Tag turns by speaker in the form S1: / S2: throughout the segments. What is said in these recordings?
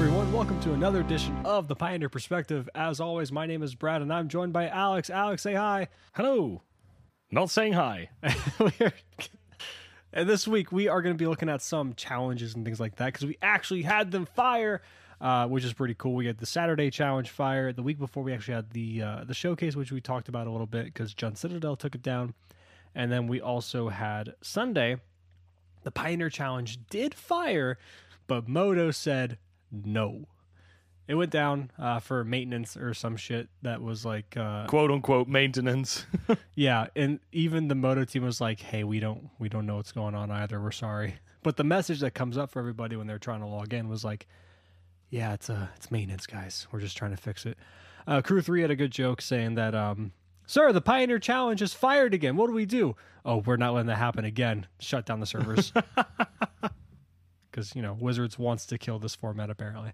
S1: everyone. Welcome to another edition of the Pioneer Perspective. As always, my name is Brad, and I'm joined by Alex. Alex, say hi.
S2: Hello. Not saying hi.
S1: And this week we are going to be looking at some challenges and things like that because we actually had them fire, uh, which is pretty cool. We had the Saturday challenge fire. The week before we actually had the uh, the showcase, which we talked about a little bit because Jund Citadel took it down, and then we also had Sunday. The Pioneer Challenge did fire, but Moto said no. It went down uh, for maintenance or some shit that was like uh,
S2: Quote unquote maintenance.
S1: yeah, and even the moto team was like, "Hey, we don't we don't know what's going on either. We're sorry." But the message that comes up for everybody when they're trying to log in was like, "Yeah, it's uh it's maintenance, guys. We're just trying to fix it." Uh, Crew three had a good joke saying that, um, "Sir, the Pioneer Challenge is fired again. What do we do?" Oh, we're not letting that happen again. Shut down the servers. Because you know Wizards wants to kill this format apparently.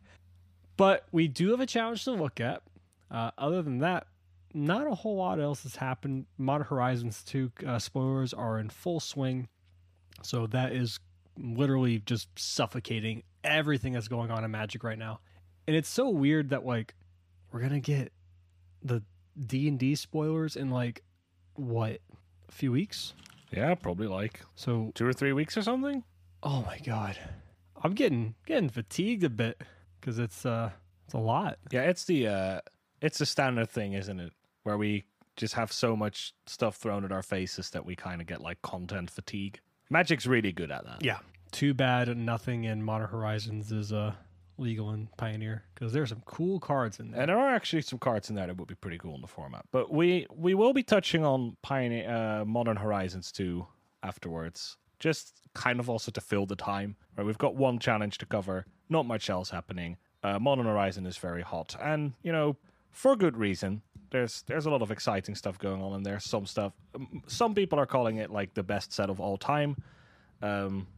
S1: But we do have a challenge to look at. Uh, other than that, not a whole lot else has happened. Modern Horizons 2 uh, spoilers are in full swing. So that is literally just suffocating everything that's going on in Magic right now. And it's so weird that like we're going to get the D&D spoilers in like what? A few weeks?
S2: yeah, probably like
S1: So,
S2: two or three weeks or something.
S1: oh my god. I'm getting getting fatigued a bit cuz it's uh it's a lot.
S2: Yeah, it's the uh it's a standard thing, isn't it? Where we just have so much stuff thrown at our faces that we kind of get like content fatigue. Magic's really good at that.
S1: Yeah. Too bad nothing in Modern Horizons is uh legal in Pioneer because there's some cool cards in there.
S2: And there are actually some cards in there that would be pretty cool in the format. But we we will be touching on Pioneer uh, Modern Horizons 2 afterwards. Just kind of also to fill the time. Right, we've got one challenge to cover, not much else happening. Uh, Modern Horizon is very hot, and you know for good reason. There's there's a lot of exciting stuff going on in there. Some stuff, um, some people are calling it like the best set of all time. Um,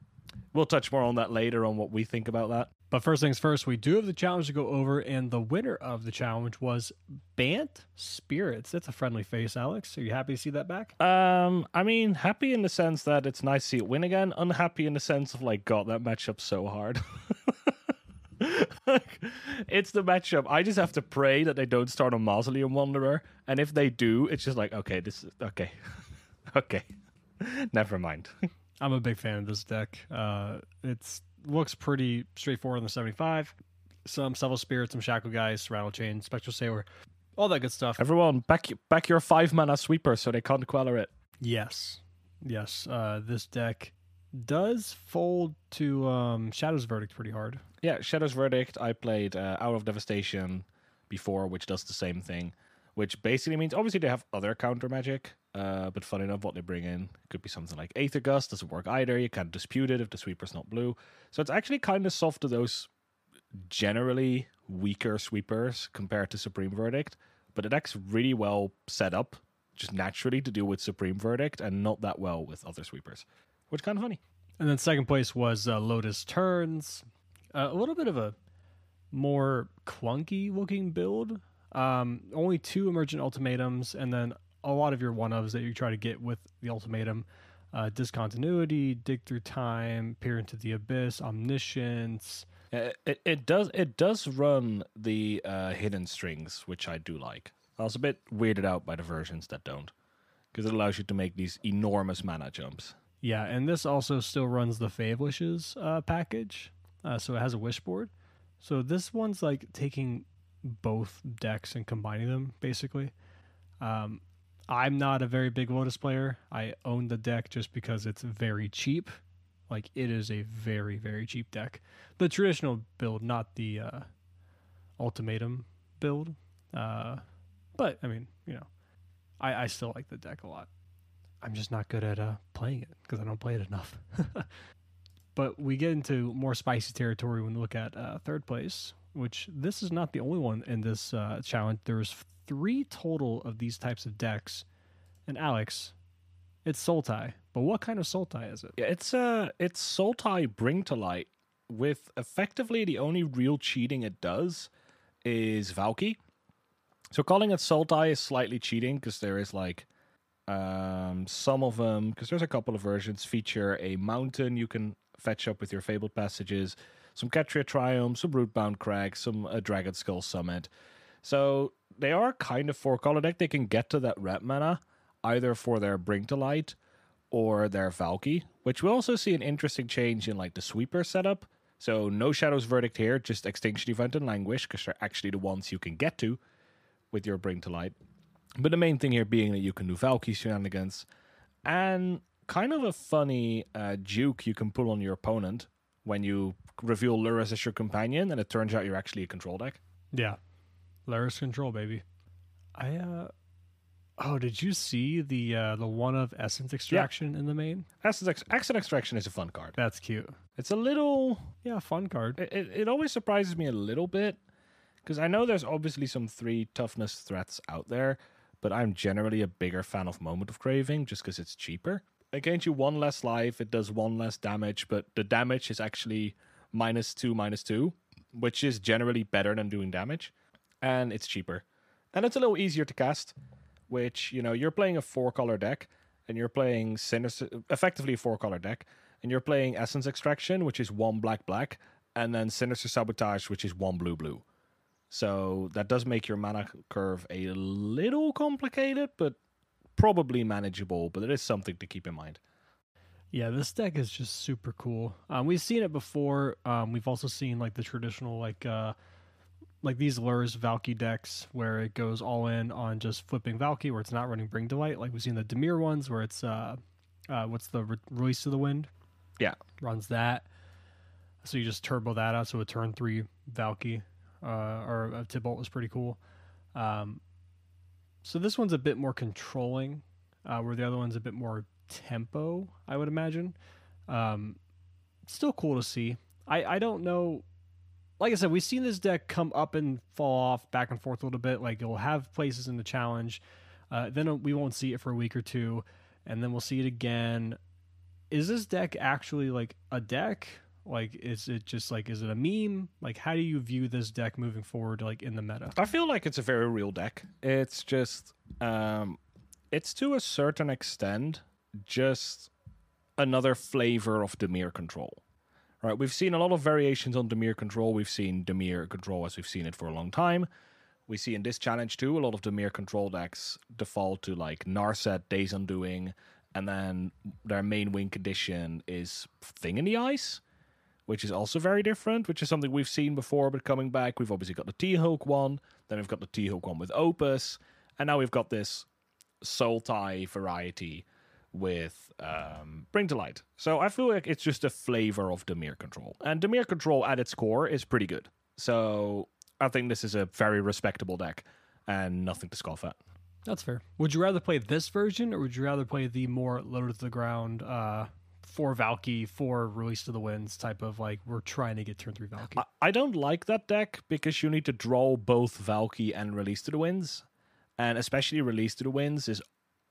S2: we'll touch more on that later on what we think about that.
S1: But first things first, we do have the challenge to go over, and the winner of the challenge was Bant Spirits. That's a friendly face, Alex. Are you happy to see that back?
S2: Um, I mean, happy in the sense that it's nice to see it win again. Unhappy in the sense of like, God, that matchup's so hard. It's the matchup. I just have to pray that they don't start on Mausoleum Wanderer, and if they do, it's just like, okay, this is okay, okay, never mind.
S1: I'm a big fan of this deck. Uh, it's looks pretty straightforward in the 75. Some Selfless Spirits, some Shacklegeists, Rattle Chain, Spectral Sailor, all that good stuff.
S2: Everyone, back back your five mana sweeper so they can't queller it.
S1: Yes, yes. Uh, this deck does fold to um, Shadow's Verdict pretty hard.
S2: Yeah, Shadow's Verdict. I played uh, Hour of Devastation before, which does the same thing. Which basically means obviously they have other counter magic, uh, but fun enough, what they bring in could be something like Aether Gust doesn't work either. You can't dispute it if the sweeper's not blue. So it's actually kind of soft to those generally weaker sweepers compared to Supreme Verdict, but it acts really well set up just naturally to deal with Supreme Verdict and not that well with other sweepers, which kind of funny.
S1: And then second place was uh, Lotus Turns. Uh, a little bit of a more clunky looking build. Um, only two emergent ultimatums, and then a lot of your one ofs that you try to get with the ultimatum. Uh, discontinuity, dig through time, peer into the abyss, omniscience.
S2: Uh, It, it does it does run the uh, hidden strings, which I do like. I was a bit weirded out by the versions that don't, because it allows you to make these enormous mana jumps.
S1: Yeah, and this also still runs the Fave Wishes uh, package, uh, so it has a wish board. So this one's like taking both decks and combining them basically. Um, I'm not a very big Lotus player. I own the deck just because it's very cheap. Like it is a very very cheap deck. The traditional build, not the uh, ultimatum build. Uh, but I mean, you know, I, I still like the deck a lot. I'm just not good at uh, playing it because I don't play it enough. but we get into more spicy territory when we look at uh, third place, which this is not the only one in this uh, challenge. There's three total of these types of decks. And Alex, it's Sultai. But what kind of Sultai is it?
S2: Yeah, it's uh it's Sultai Bring to Light with effectively the only real cheating it does is Valki. So calling it Sultai is slightly cheating because there is like um some of them because there's a couple of versions feature a mountain you can fetch up with your fabled passages. some Ketria Triome, some Rootbound Crag, some uh, Dragonskull Summit. So they are kind of four color deck. They can get to that red mana either for their Bring to Light or their Valki, which we also see an interesting change in like the sweeper setup. So no Shadow's Verdict here, just Extinction Event and Languish, because they're actually the ones you can get to with your Bring to Light. But the main thing here being that you can do Valki shenanigans and kind of a funny uh, juke you can pull on your opponent when you reveal Lurrus as your companion and it turns out you're actually a control deck.
S1: Yeah. Lurrus control, baby. I uh Oh, did you see the uh the one of essence extraction in the main?
S2: Essence Ex- Accent Extraction is a fun card.
S1: That's cute.
S2: It's a little
S1: Yeah, fun card.
S2: it, it, it always surprises me a little bit because I know there's obviously some three toughness threats out there, but I'm generally a bigger fan of Moment of Craving just because it's cheaper. It gains you one less life, it does one less damage, but the damage is actually minus two, minus two, which is generally better than doing damage, and it's cheaper. And it's a little easier to cast, which, you know, you're playing a four color deck, and you're playing Sinister, effectively a four color deck, and you're playing Essence Extraction, which is one black black, and then Sinister Sabotage, which is one blue blue. So that does make your mana curve a little complicated, but probably manageable. But it is something to keep in mind.
S1: Yeah, this deck is just super cool. Um, we've seen it before. Um, we've also seen like the traditional like uh, like these Lurrus Valki decks where it goes all in on just flipping Valki, where it's not running Bring to Light. Like we've seen the Dimir ones where it's uh, uh what's the re- release to the wind?
S2: Yeah.
S1: runs that. So you just turbo that out. So a turn three Valki uh, or a Tibalt was pretty cool. Um, so this one's a bit more controlling, uh, where the other one's a bit more tempo, I would imagine. Um, still cool to see. I, I don't know. Like I said, we've seen this deck come up and fall off back and forth a little bit. Like it'll have places in the challenge. Uh, then we won't see it for a week or two, and then we'll see it again. Is this deck actually like a deck? Like, is it just like, is it a meme? Like, how do you view this deck moving forward, like in the meta?
S2: I feel like it's a very real deck. It's just, um, it's to a certain extent just another flavor of Dimir control. Right, we've seen a lot of variations on Dimir control. We've seen Dimir control as we've seen it for a long time. We see in this challenge too, a lot of Dimir control decks default to like Narset, Days Undoing, and then their main win condition is Thing in the Ice, which is also very different, which is something we've seen before, but coming back. We've obviously got the T Hulk one, then we've got the T Hulk one with Opus, and now we've got this Sultai variety with um, Bring to Light. So I feel like it's just a flavor of Dimir Control. And Dimir Control at its core is pretty good. So I think this is a very respectable deck and nothing to scoff at.
S1: That's fair. Would you rather play this version, or would you rather play the more low to the ground, uh, for Valki, for release to the winds type of like we're trying to get turn three Valki?
S2: I, I don't like that deck because you need to draw both Valki and Release to the Winds. And especially Release to the Winds is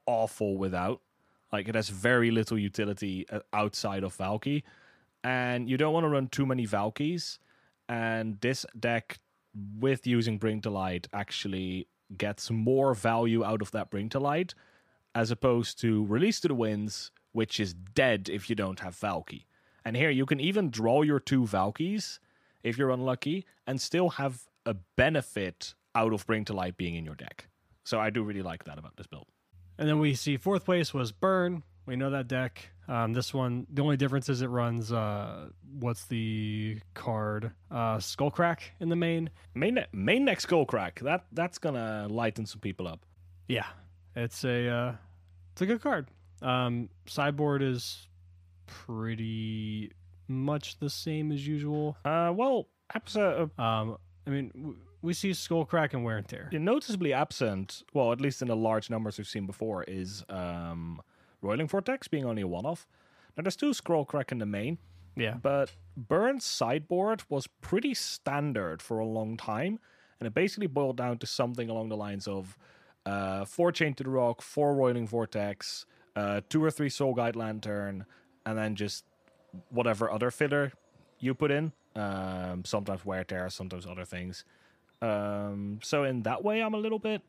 S2: awful without. Like it has very little utility uh, outside of Valki. And you don't want to run too many Valkis. And this deck, with using Bring to Light, actually gets more value out of that Bring to Light as opposed to Release to the Winds, which is dead if you don't have Valki. And here you can even draw your two Valkis if you're unlucky and still have a benefit out of Bring to Light being in your deck. So I do really like that about this build.
S1: And then we see fourth place was Burn. We know that deck. Um, this one, the only difference is it runs uh, what's the card? Uh, Skullcrack in the main.
S2: Main main neck Skullcrack. That that's gonna lighten some people up.
S1: Yeah, it's a uh, it's a good card. Um, sideboard is pretty much the same as usual.
S2: Uh, well, absent, uh,
S1: Um, I mean, we see skull crack and Wear and Tear.
S2: noticeably absent. Well, at least in the large numbers we've seen before, is um, Roiling Vortex being only a one-off. Now there's two Skull Crack in the main.
S1: Yeah,
S2: but Burn's sideboard was pretty standard for a long time, and it basically boiled down to something along the lines of uh, four Chain to the Rock, four Roiling Vortex, uh, two or three Soul Guide Lantern, and then just whatever other filler you put in. Um, sometimes Wear Tear, sometimes other things. Um, so in that way, I'm a little bit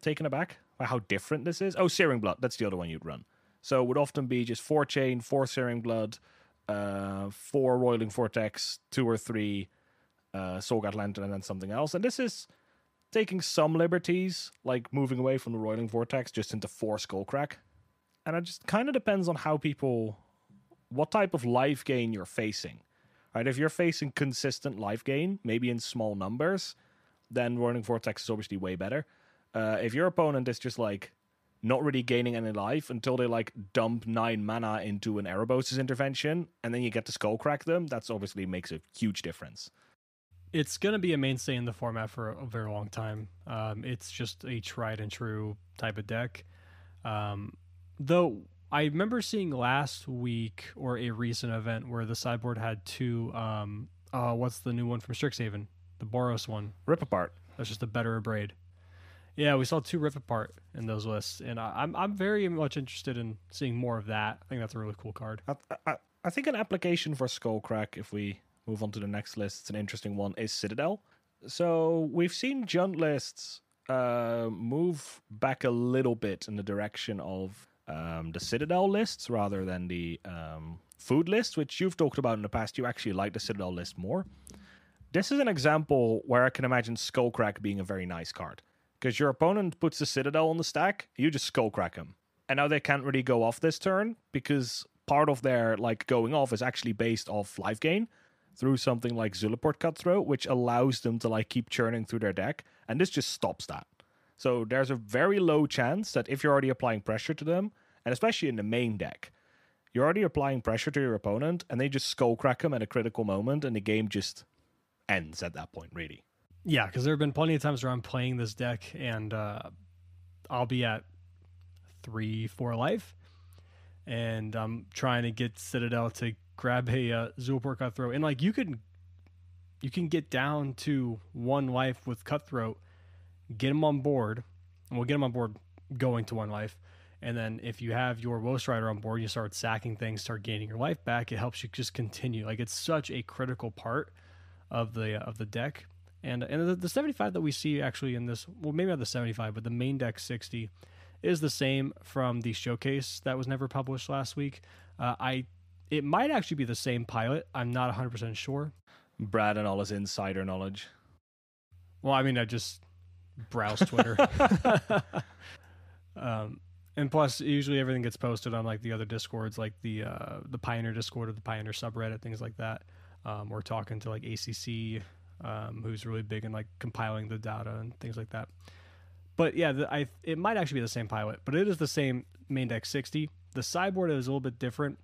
S2: taken aback by how different this is. Oh, Searing Blood, that's the other one you'd run. So it would often be just four Chain, four Searing Blood, uh, four Roiling Vortex, two or three uh, Sorgat Lantern, and then something else. And this is taking some liberties, like moving away from the Roiling Vortex just into four Skullcrack. And it just kind of depends on how people, what type of life gain you're facing. Right? If you're facing consistent life gain, maybe in small numbers, then Roiling Vortex is obviously way better. Uh, if your opponent is just like not really gaining any life until they like dump nine mana into an Erebos' intervention, and then you get to skull crack them, that's obviously makes a huge difference.
S1: It's going to be a mainstay in the format for a very long time. Um, it's just a tried and true type of deck. Um, though I remember seeing last week or a recent event where the sideboard had two. Um, uh, what's the new one from Strixhaven? The Boros one.
S2: Rip apart.
S1: That's just a better braid. Yeah, we saw two rip apart in those lists, and I, I'm I'm very much interested in seeing more of that. I think that's a really cool card.
S2: I, I, I think an application for Skullcrack, if we move on to the next list, it's an interesting one, is Citadel. So we've seen Jund lists uh, move back a little bit in the direction of um, the Citadel lists rather than the um, food list, which you've talked about in the past. You actually like the Citadel list more. This is an example where I can imagine Skullcrack being a very nice card because your opponent puts the Citadel on the stack, you just skull crack them. And now they can't really go off this turn because part of their like going off is actually based off life gain through something like Zulaport Cutthroat, which allows them to like keep churning through their deck, and this just stops that. So there's a very low chance that if you're already applying pressure to them, and especially in the main deck, you're already applying pressure to your opponent, and they just skull crack them at a critical moment, and the game just ends at that point, really.
S1: Yeah, because there have been plenty of times where I'm playing this deck and uh, I'll be at three, four life, and I'm trying to get Citadel to grab a uh, Zulaport Cutthroat, and like you can, you can get down to one life with Cutthroat, get him on board, and we'll get him on board going to one life. And then if you have your Woe Strider on board, you start sacking things, start gaining your life back. It helps you just continue. Like it's such a critical part of the of the deck and and the, the 75 that we see actually in this, well, maybe not the 75, but the main deck 60 is the same from the showcase that was never published last week. Uh, I it might actually be the same pilot. I'm not 100% sure.
S2: Brad and all his insider knowledge.
S1: Well, I mean, I just browse Twitter. um, and plus, usually everything gets posted on like the other discords, like the uh, the Pioneer Discord or the Pioneer subreddit, things like that. Um, we're talking to like ACC um, who's really big in like compiling the data and things like that. But yeah, the, I it might actually be the same pilot, but it is the same main deck 60. The sideboard is a little bit different.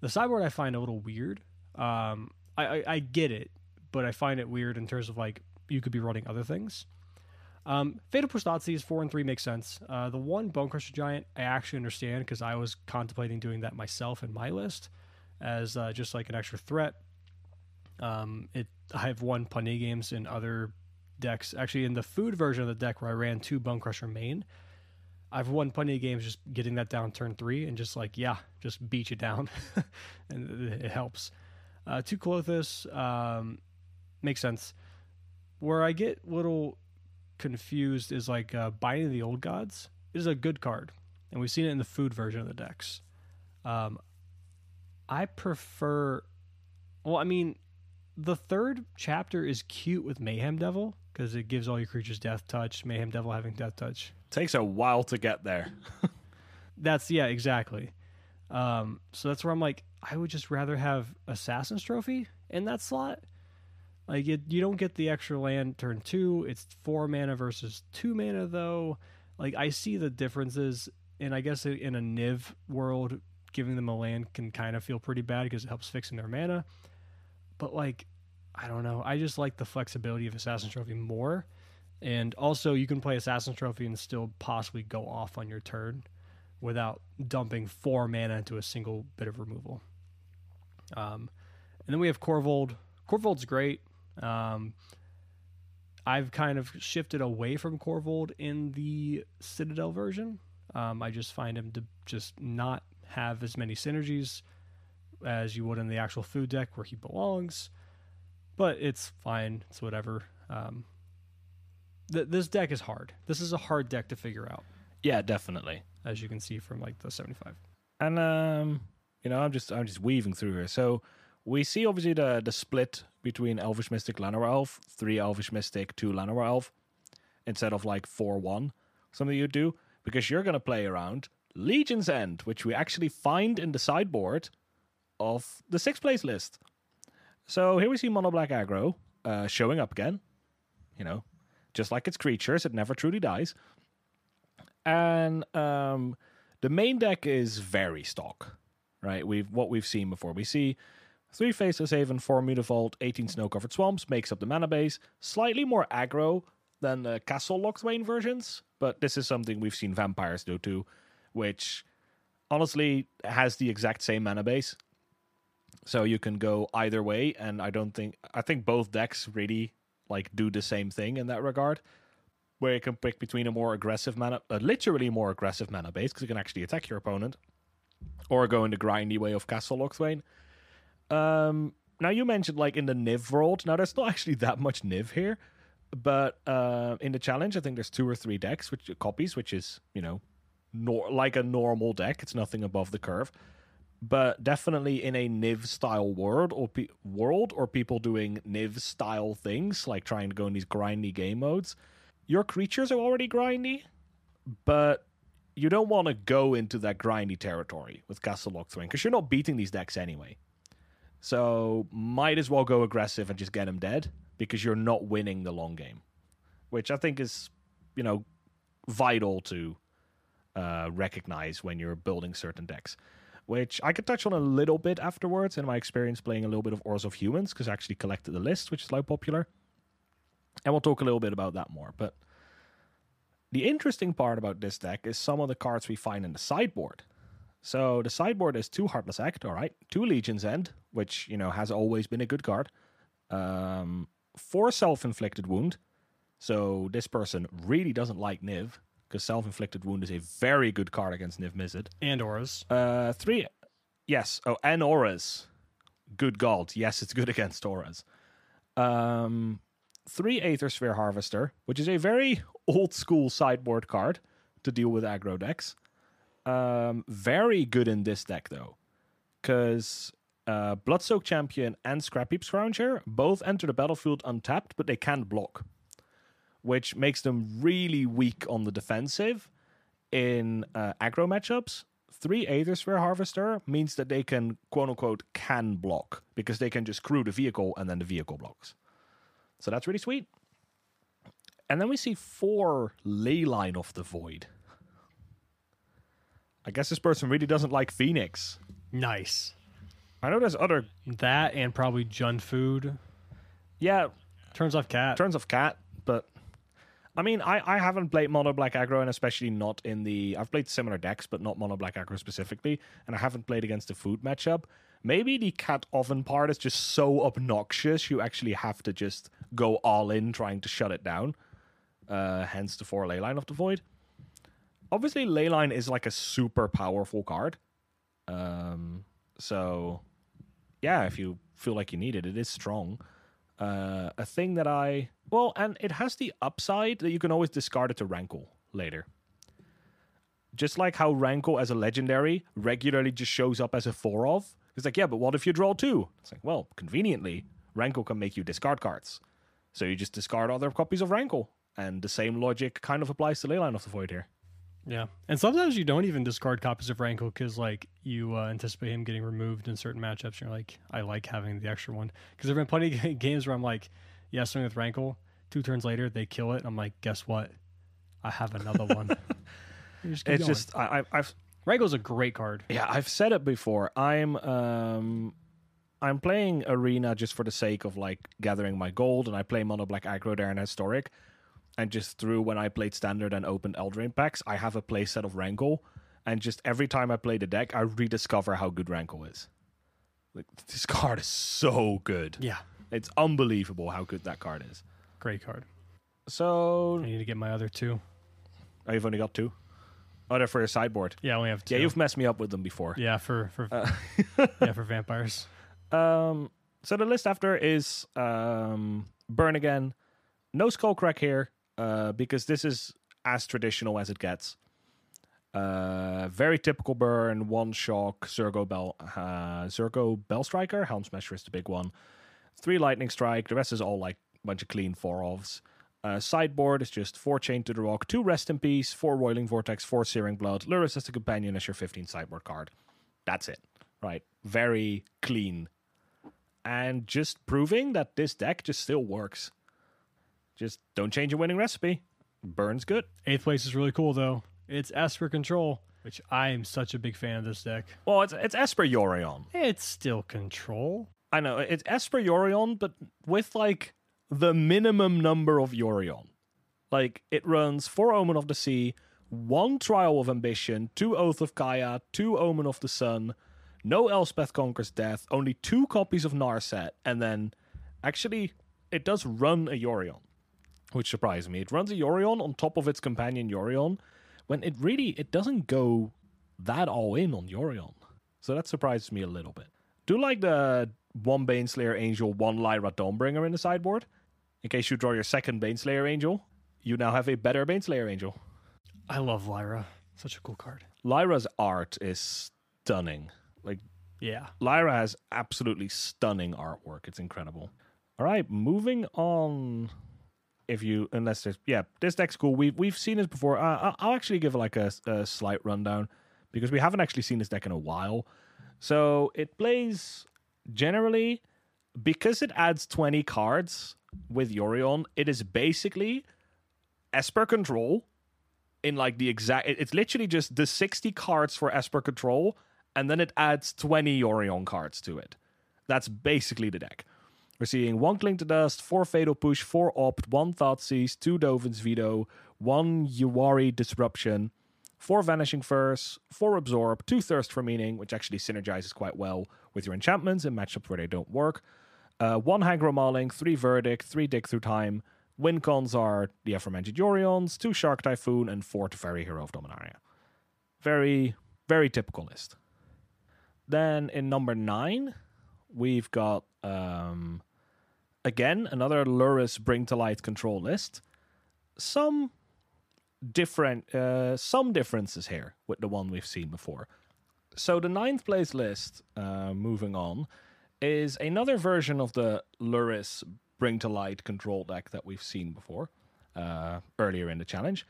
S1: The sideboard I find a little weird. Um, I, I, I get it, but I find it weird in terms of like you could be running other things. Um, Fatal is four and three makes sense. Uh, the one Bonecrusher Giant I actually understand because I was contemplating doing that myself in my list as uh, just like an extra threat. Um, it I've won plenty of games in other decks. Actually, in the food version of the deck where I ran two Bonecrusher main, I've won plenty of games just getting that down turn three and just like yeah, just beat you down, and it helps. Uh, two Klothys um, makes sense. Where I get little confused is like uh, Binding the Old Gods is a good card, and we've seen it in the food version of the decks. Um, I prefer. Well, I mean, the third chapter is cute with Mayhem Devil because it gives all your creatures death touch. Mayhem Devil having death touch
S2: takes a while to get there.
S1: that's yeah, exactly. Um, so that's where I'm like, I would just rather have Assassin's Trophy in that slot. Like it, you don't get the extra land turn two. It's four mana versus two mana though. Like I see the differences, and I guess in a Niv world, giving them a land can kind of feel pretty bad because it helps fixing their mana. But like, I don't know. I just like the flexibility of Assassin's Trophy more. And also, you can play Assassin's Trophy and still possibly go off on your turn without dumping four mana into a single bit of removal. Um, and then we have Korvold. Korvold's great. Um, I've kind of shifted away from Korvold in the Citadel version. Um, I just find him to just not have as many synergies as you would in the actual food deck where he belongs. But it's fine. It's whatever. Um, th- this deck is hard. This is a hard deck to figure out.
S2: Yeah, definitely.
S1: As you can see from like the 75.
S2: And um, You know, I'm just I'm just weaving through here. So we see obviously the the split between Elvish Mystic, Llanowar Elf, three Elvish Mystic, two Llanowar Elf, instead of like four one, something you do because you're gonna play around Legion's End, which we actually find in the sideboard of the sixth place list. So here we see Mono Black Aggro uh, showing up again. You know, just like its creatures, it never truly dies. And um, the main deck is very stock, right? We've what we've seen before. We see three Faceless Haven, four Mutavault, 18 Snow Covered Swamps makes up the mana base. Slightly more aggro than the Castle Locthwain versions, but this is something we've seen vampires do too, which honestly has the exact same mana base. So you can go either way, and I don't think I think both decks really like do the same thing in that regard, where you can pick between a more aggressive mana, literally more aggressive mana base because you can actually attack your opponent, or go in the grindy way of Castle Locthwain. Um, now you mentioned like in the Niv world. Now there's not actually that much Niv here, but uh, in the challenge, I think there's two or three decks, which copies, which is you know, nor- like a normal deck. It's nothing above the curve, but definitely in a Niv style world or pe- world or people doing Niv style things like trying to go in these grindy game modes. Your creatures are already grindy, but you don't want to go into that grindy territory with Castle Locthwain because you're not beating these decks anyway. So might as well go aggressive and just get them dead because you're not winning the long game, which I think is, you know, vital to uh, recognize when you're building certain decks. Which I could touch on a little bit afterwards in my experience playing a little bit of Orzhov Humans because I actually collected the list, which is like popular, and we'll talk a little bit about that more. But the interesting part about this deck is some of the cards we find in the sideboard. So the sideboard is two Heartless Act, all right, two Legion's End, which you know has always been a good card, um, four Self-Inflicted Wound. So this person really doesn't like Niv because Self-Inflicted Wound is a very good card against Niv Mizzet.
S1: And auras.
S2: Uh, three, yes. Oh, and auras. Good God, yes, it's good against auras. Um, three Aethersphere Harvester, which is a very old school sideboard card to deal with aggro decks. Um, very good in this deck though, because uh, Bloodsoaked Champion and Scrapheap Scrounger both enter the battlefield untapped, but they can't block, which makes them really weak on the defensive in uh, aggro matchups. Three Aethersphere Harvester means that they can quote unquote can block because they can just crew the vehicle and then the vehicle blocks. So that's really sweet. And then we see four Leyline of the Void. I guess this person really doesn't like Phoenix.
S1: Nice.
S2: I know there's other
S1: That and probably Jund Food.
S2: yeah
S1: Turns off cat.
S2: turns off cat, but I mean I, I haven't played mono black aggro and especially not in the I've played similar decks but not mono black aggro specifically and I haven't played against the food matchup. Maybe the cat oven part is just so obnoxious you actually have to just go all in trying to shut it down. Uh, hence the four ley line of the void. Obviously, leyline is like a super powerful card. Um, so yeah, if you feel like you need it, it is strong. Uh, a thing that I well, and it has the upside that you can always discard it to Rankle later. Just like how Rankle as a legendary regularly just shows up as a four of. It's like, yeah, but what if you draw two? It's like, well, conveniently, Rankle can make you discard cards. So you just discard other copies of Rankle. And the same logic kind of applies to Leyline of the Void here.
S1: Yeah. And sometimes you don't even discard copies of Rankle because, like, you uh, anticipate him getting removed in certain matchups. And you're like, I like having the extra one. Because there have been plenty of games where I'm like, yeah, something with Rankle. Two turns later, they kill it. I'm like, guess what? I have another one. Just
S2: It's
S1: going.
S2: just I, I, I've
S1: Rankle's a great card.
S2: Yeah, I've said it before. I'm um I'm playing arena just for the sake of like gathering my gold, and I play mono black aggro there in historic. And just through when I played standard and opened Eldraine packs, I have a play set of Rankle, and just every time I play the deck, I rediscover how good Rankle is. Like this card is so good.
S1: Yeah.
S2: It's unbelievable how good that card is.
S1: Great card.
S2: So
S1: I need to get my other two.
S2: oh, you've only got two. Oh, they're for your sideboard.
S1: Yeah, I only have two.
S2: Yeah, you've messed me up with them before.
S1: Yeah, for for
S2: Uh,
S1: yeah for vampires.
S2: Um, so the list after is um, Burn Again. No Skull Crack here uh, because this is as traditional as it gets. Uh, very typical burn, one shock, Zurgo Bell, uh, Zergo Bell Striker, Helm Smasher is the big one. Three Lightning Strike, the rest is all like a bunch of clean four offs. Uh, sideboard is just four Chain to the Rock, two Rest in Peace, four Roiling Vortex, four Searing Blood, Lurrus as the companion as your 15 sideboard card. That's it, right? Very clean. And just proving that this deck just still works. Just don't change a winning recipe. Burns good.
S1: Eighth place is really cool though. It's Esper Control, which I am such a big fan of this deck.
S2: Well, it's it's Esper Yorion.
S1: It's still Control.
S2: I know it's Esper Yorion, but with like the minimum number of Yorion. Like it runs four Omen of the Sea, one Trial of Ambition, two Oath of Kaya, two Omen of the Sun, no Elspeth Conquers Death, only two copies of Narset, and then actually it does run a Yorion, which surprised me. It runs a Yorion on top of its companion Yorion, when it really it doesn't go that all in on Yorion. So that surprised me a little bit. Do like the one Baneslayer Angel, one Lyra Dawnbringer in the sideboard. In case you draw your second Baneslayer Angel, you now have a better Baneslayer Angel.
S1: I love Lyra. Such a cool card.
S2: Lyra's art is stunning. Like
S1: Yeah.
S2: Lyra has absolutely stunning artwork. It's incredible. All right, moving on. If you, unless there's, yeah, this deck's cool. We've we've seen this before. Uh, I'll- actually give like a, a slight rundown because we haven't actually seen this deck in a while. So it plays generally because it adds twenty cards with Yorion. It is basically Esper Control in like the exact. It's literally just the sixty cards for Esper Control, and then it adds twenty yorion cards to it. That's basically the deck. We're seeing one Cling to Dust, four Fatal Push, four Opt, one Thought Thoughtseize, two Dovin's Veto, one Jwari Disruption, four Vanishing Verse, four Absorb, two Thirst for Meaning, which actually synergizes quite well with your enchantments in matchups where they don't work, uh, one Hagra Mauling, three Verdict, three Dig Through Time. Win cons are the aforementioned Yorions, two Shark Typhoon, and four Teferi Hero of Dominaria. Very, very typical list. Then in number nine, we've got um, again another Lurrus Bring to Light control list. Some different, uh, some differences here with the one we've seen before. So the ninth place list, uh, moving on, is another version of the Lurrus Bring to Light control deck that we've seen before uh, earlier in the challenge.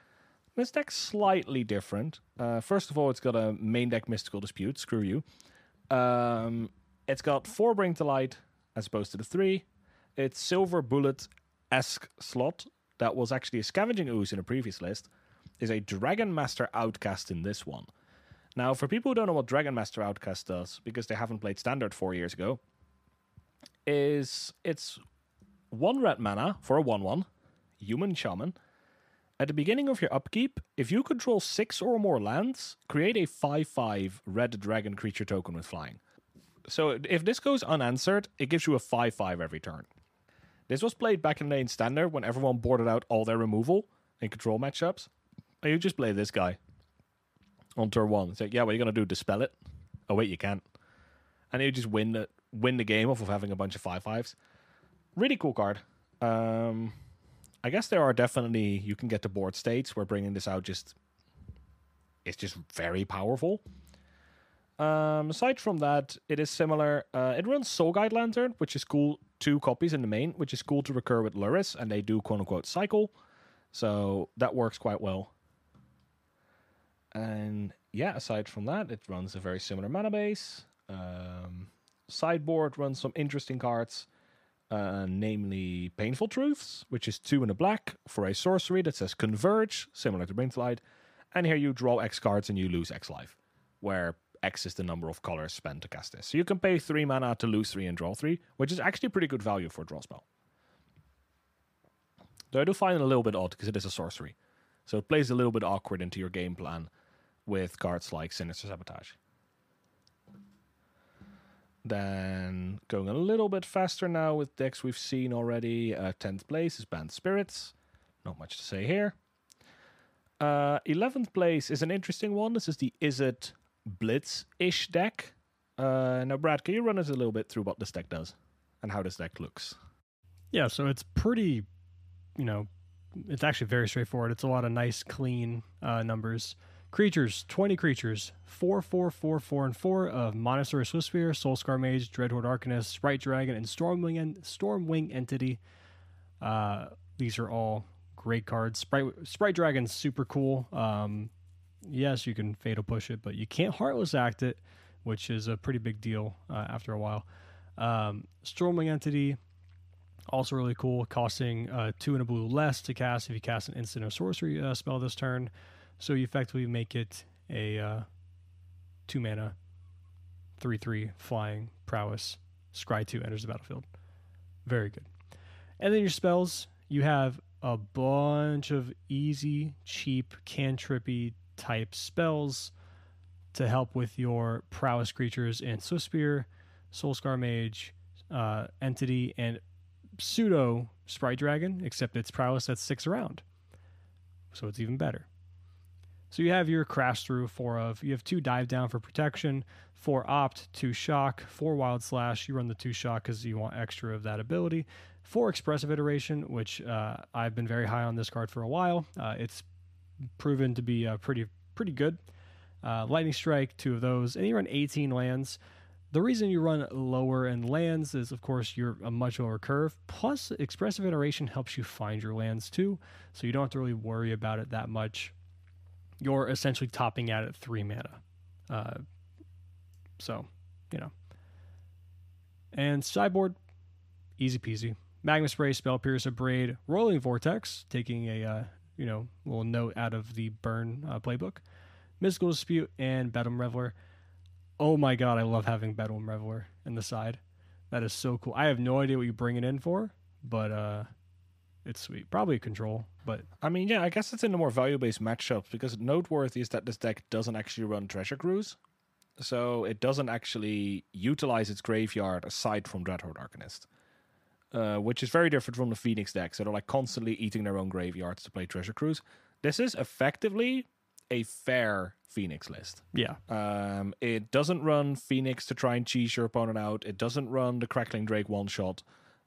S2: This deck's slightly different. Uh, first of all, it's got a main deck Mystical Dispute. Screw you. Um, it's got four Bring to Light as opposed to the three. It's Silver Bullet esque slot that was actually a Scavenging Ooze in a previous list. Is a Dragon Master Outcast in this one. Now, for people who don't know what Dragon Master Outcast does, because they haven't played Standard four years ago, is it's one red mana for a 1 1, human shaman. At the beginning of your upkeep, if you control six or more lands, create a 5 5 red dragon creature token with flying. So if this goes unanswered, it gives you a 5 5 every turn. This was played back in the in standard when everyone boarded out all their removal in control matchups. And you just play this guy on turn one. It's like, yeah, what are you gonna do? Dispel it? Oh wait, you can't. And you just win the win the game off of having a bunch of five fives. Really cool card. Um, I guess there are definitely you can get to board states where bringing this out just it's just very powerful. Um, aside from that, it is similar. Uh, it runs Soul Guide Lantern, which is cool. Two copies in the main, which is cool to recur with Lurrus, and they do quote unquote cycle. So that works quite well. And yeah, aside from that, it runs a very similar mana base. Um, sideboard runs some interesting cards, uh, namely Painful Truths, which is two in a black for a sorcery that says Converge, similar to to And here you draw X cards and you lose X life, where X is the number of colors spent to cast this. So you can pay three mana to lose three and draw three, which is actually pretty good value for a draw spell. Though I do find it a little bit odd because it is a sorcery. So it plays a little bit awkward into your game plan with cards like Sinister Sabotage. Then going a little bit faster now with decks we've seen already. Uh, 10th place is Bant Spirits. Not much to say here. Uh, 11th place is an interesting one. This is the Izzet Blitz ish deck. Uh, now, Brad, can you run us a little bit through what this deck does and how this deck looks?
S1: Yeah, so it's pretty, you know, it's actually very straightforward. It's a lot of nice, clean uh, numbers. Creatures, 20 creatures, 4, 4, 4, 4, and 4 of Monastery Swiftspear, Soulscar Mage, Dreadhorde Arcanist, Sprite Dragon, and Stormwing, en- Stormwing Entity. Uh, these are all great cards. Sprite, Sprite Dragon's super cool. Um, yes, you can Fatal Push it, but you can't Heartless Act it, which is a pretty big deal uh, after a while. Um, Stormwing Entity, also really cool, costing uh, two and a blue less to cast if you cast an instant or sorcery uh, spell this turn. So you effectively make it a uh, two mana, three three flying prowess. Scry two enters the battlefield. Very good. And then your spells, you have a bunch of easy, cheap, cantrippy type spells to help with your prowess creatures and in Swiftspear, Soulscar Mage, uh, Entity, and pseudo Sprite Dragon, except it's prowess that sticks around. So it's even better. So you have your crash through four of you have two dive down for protection, four opt, two shock, four wild slash. You run the two shock because you want extra of that ability. Four expressive iteration, which uh, I've been very high on this card for a while. Uh, it's proven to be uh, pretty pretty good. Uh, lightning strike, two of those, and you run 18 lands. The reason you run lower in lands is, of course, you're a much lower curve. Plus, expressive iteration helps you find your lands too, so you don't have to really worry about it that much you're essentially topping out at three mana. Uh, so, you know. And sideboard, easy peasy. Magma Spray, Spell Piercer, Braid, Roiling Vortex, taking a uh, you know little note out of the Burn uh, playbook. Mystical Dispute and Bedlam Reveler. Oh my god, I love having Bedlam Reveler in the side. That is so cool. I have no idea what you bring it in for, but uh, it's sweet. Probably control, but
S2: I mean, yeah, I guess it's in the more value based matchups because noteworthy is that this deck doesn't actually run Treasure Cruise. So it doesn't actually utilize its graveyard aside from Dreadhorde Arcanist. Uh, which is very different from the Phoenix deck. So they're like constantly eating their own graveyards to play Treasure Cruise. This is effectively a fair Phoenix list.
S1: yeah,
S2: Um, it doesn't run Phoenix to try and cheese your opponent out. It doesn't run the Crackling Drake one shot.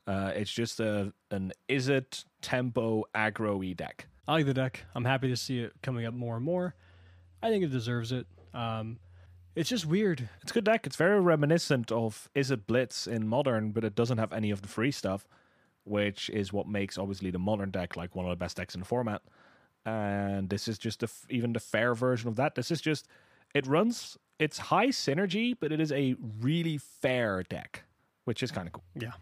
S2: Uh, it's just a an Izzet tempo aggro y deck.
S1: I like the deck. I'm happy to see it coming up more and more. I think it deserves it. Um, it's just weird.
S2: It's a good deck. It's very reminiscent of Izzet Blitz in Modern, but it doesn't have any of the free stuff, which is what makes obviously the Modern deck like one of the best decks in the format. And this is just the, even the fair version of that. This is just it runs. It's high synergy, but it is a really fair deck, which is kind of cool.
S1: Yeah,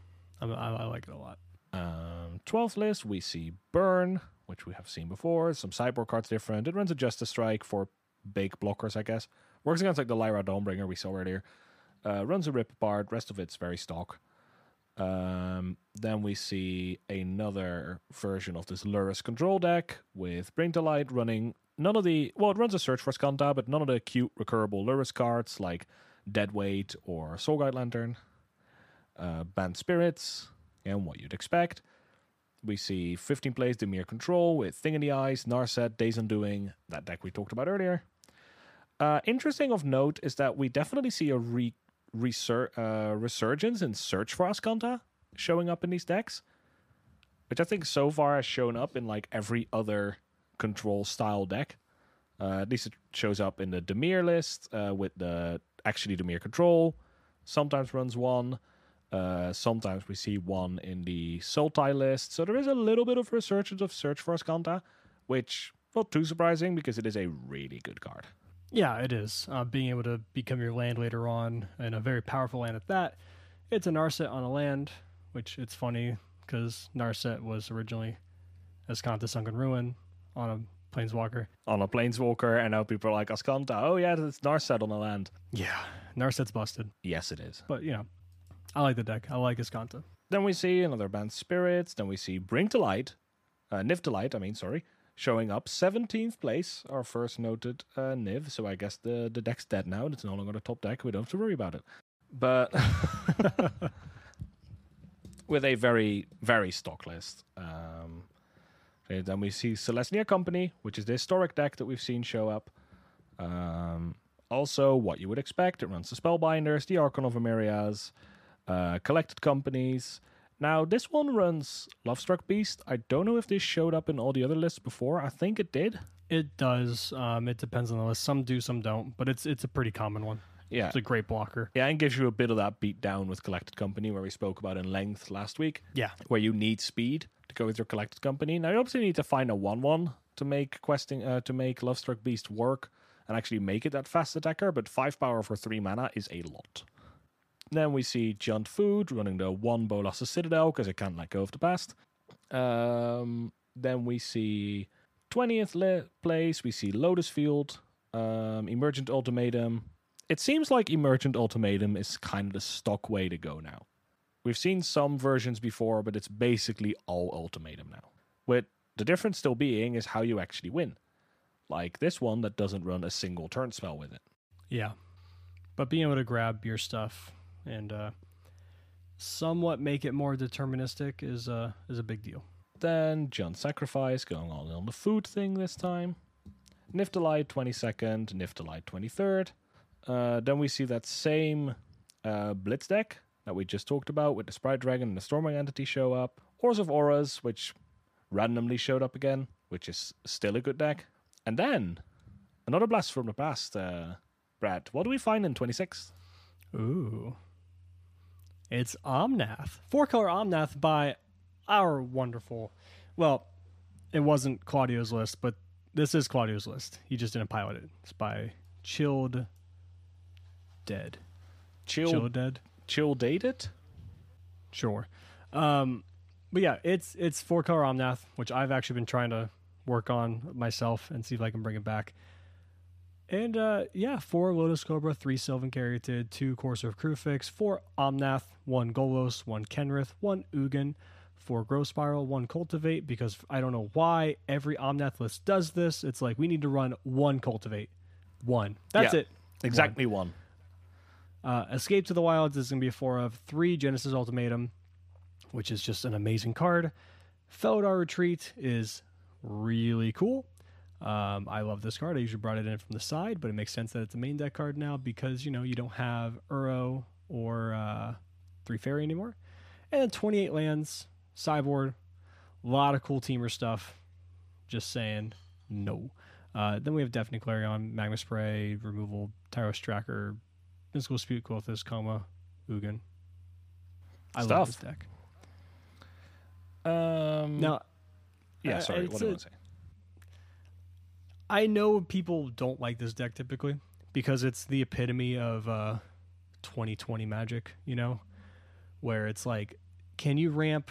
S1: I, I, I like it a lot.
S2: Um, 12th list, we see Burn, which we have seen before. Some sideboard cards different. It runs a Justice Strike for big blockers, I guess. Works against like the Lyra Dawnbringer we saw earlier. Uh, runs a Rip Apart. Rest of it's very stock. Um, then we see another version of this Lurrus control deck with Bring to Light running none of the well, it runs a Search for Azcanta, but none of the cute recurable Lurrus cards like Deadweight or Soul Guide Lantern. Uh, Bant Spirits, and what you'd expect. We see 15 plays Dimir Control with Thing in the Ice, Narset, Days Undoing, that deck we talked about earlier. Uh, interesting of note is that we definitely see a re- resur- uh, resurgence in Search for Azcanta showing up in these decks, which I think so far has shown up in like every other control style deck. Uh, at least it shows up in the Dimir list uh, with the actually Dimir Control. Sometimes runs one. Uh, sometimes we see one in the Sultai list. So there is a little bit of resurgence of Search for Azcanta, which not too surprising because it is a really good card.
S1: Yeah, it is. Uh, being able to become your land later on, and a very powerful land at that. It's a Narset on a land, which it's funny because Narset was originally Azcanta Sunken Ruin on a Planeswalker.
S2: On a Planeswalker, and now people are like, Azcanta, oh yeah, it's Narset on a land.
S1: Yeah, Narset's busted,
S2: Yes, it is.
S1: but you know, I like the deck. I like Azcanta.
S2: Then we see another Bant Spirits. Then we see Bring to Light, uh, Niv to Light, I mean, sorry, showing up 17th place, our first noted uh, Niv. So I guess the, the deck's dead now. and It's no longer the top deck. We don't have to worry about it. But with a very, very stock list. Um, then we see Selesnya Company, which is the historic deck that we've seen show up. Um, also, what you would expect, it runs the Spellbinders, the Archon of Emerias, uh, collected companies. Now, this one runs Lovestruck Beast. I don't know if this showed up in all the other lists before. I think it did.
S1: It does. Um, it depends on the list. Some do, some don't. But it's it's a pretty common one.
S2: Yeah.
S1: It's a great blocker.
S2: Yeah, and gives you a bit of that beat down with Collected Company, where we spoke about in length last week,
S1: Yeah.
S2: where you need speed to go with your Collected Company. Now, you obviously need to find a 1 1 to make questing, uh, to make Lovestruck Beast work and actually make it that fast attacker, but 5 power for 3 mana is a lot. Then we see Jund Food running the 1 Bolas Citadel because it can't let go of the past. Um, then we see 20th le- place, we see Lotus Field, um, Emergent Ultimatum. It seems like Emergent Ultimatum is kind of the stock way to go now. We've seen some versions before, but it's basically all Ultimatum now. With the difference still being is how you actually win. Like this one that doesn't run a single turn spell with it.
S1: Yeah. But being able to grab your stuff and uh, somewhat make it more deterministic is uh, is a big deal.
S2: Then Jund Sacrifice going on on the food thing this time. Niv to Light 22nd, Niv to Light 23rd. Uh, then we see that same uh, Blitz deck that we just talked about with the Sprite Dragon and the Stormwing Entity show up. Orzhov Auras, which randomly showed up again, which is still a good deck. And then another Blast from the Past. Uh, Brad, what do we find in 26th?
S1: Ooh. It's Omnath. Four color Omnath by our wonderful. Well, it wasn't Claudio's list, but this is Claudio's list. He just didn't pilot it. It's by Chilled Dead.
S2: Chill,
S1: Chilled Dead?
S2: chill dated?
S1: Sure. Um, but yeah, it's it's four color Omnath, which I've actually been trying to work on myself and see if I can bring it back. And uh, yeah, four Lotus Cobra, three Sylvan Caryatid, two Courser of Kruphix, four Omnath, one Golos, one Kenrith, one Ugin, four Growth Spiral, one Cultivate, because I don't know why every Omnath list does this. It's like we need to run one Cultivate. One. That's
S2: Yeah.
S1: it.
S2: Exactly one.
S1: Uh, Escape to the Wilds is going to be a four of three Genesis Ultimatum, which is just an amazing card. Felidar Retreat is really cool. Um, I love this card. I usually brought it in from the side, but it makes sense that it's a main deck card now because you know you don't have Uro or uh, Teferi anymore. And then 28 lands, sideboard, a lot of cool Temur stuff. Just saying, no. Uh, then we have Deafening Clarion, Magma Spray, Removal, Tireless Tracker, Mystical Dispute, Quothus, Coma, Ugin. I love this deck.
S2: Um,
S1: Now,
S2: yeah,
S1: uh,
S2: sorry. What do you
S1: a-
S2: want to say?
S1: I know people don't like this deck typically because it's the epitome of uh, 2020 Magic, you know, where it's like, can you ramp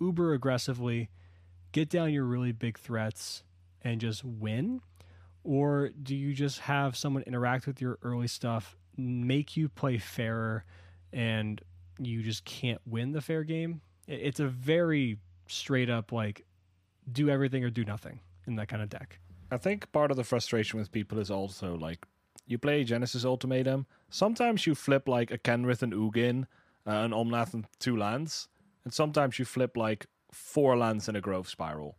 S1: uber aggressively, get down your really big threats, and just win? Or do you just have someone interact with your early stuff, make you play fairer, and you just can't win the fair game? It's a very straight up, like, do everything or do nothing in that kind of deck.
S2: I think part of the frustration with people is also like you play Genesis Ultimatum. Sometimes you flip like a Kenrith and Ugin, uh, an Omnath and two lands, and sometimes you flip like four lands in a Growth Spiral.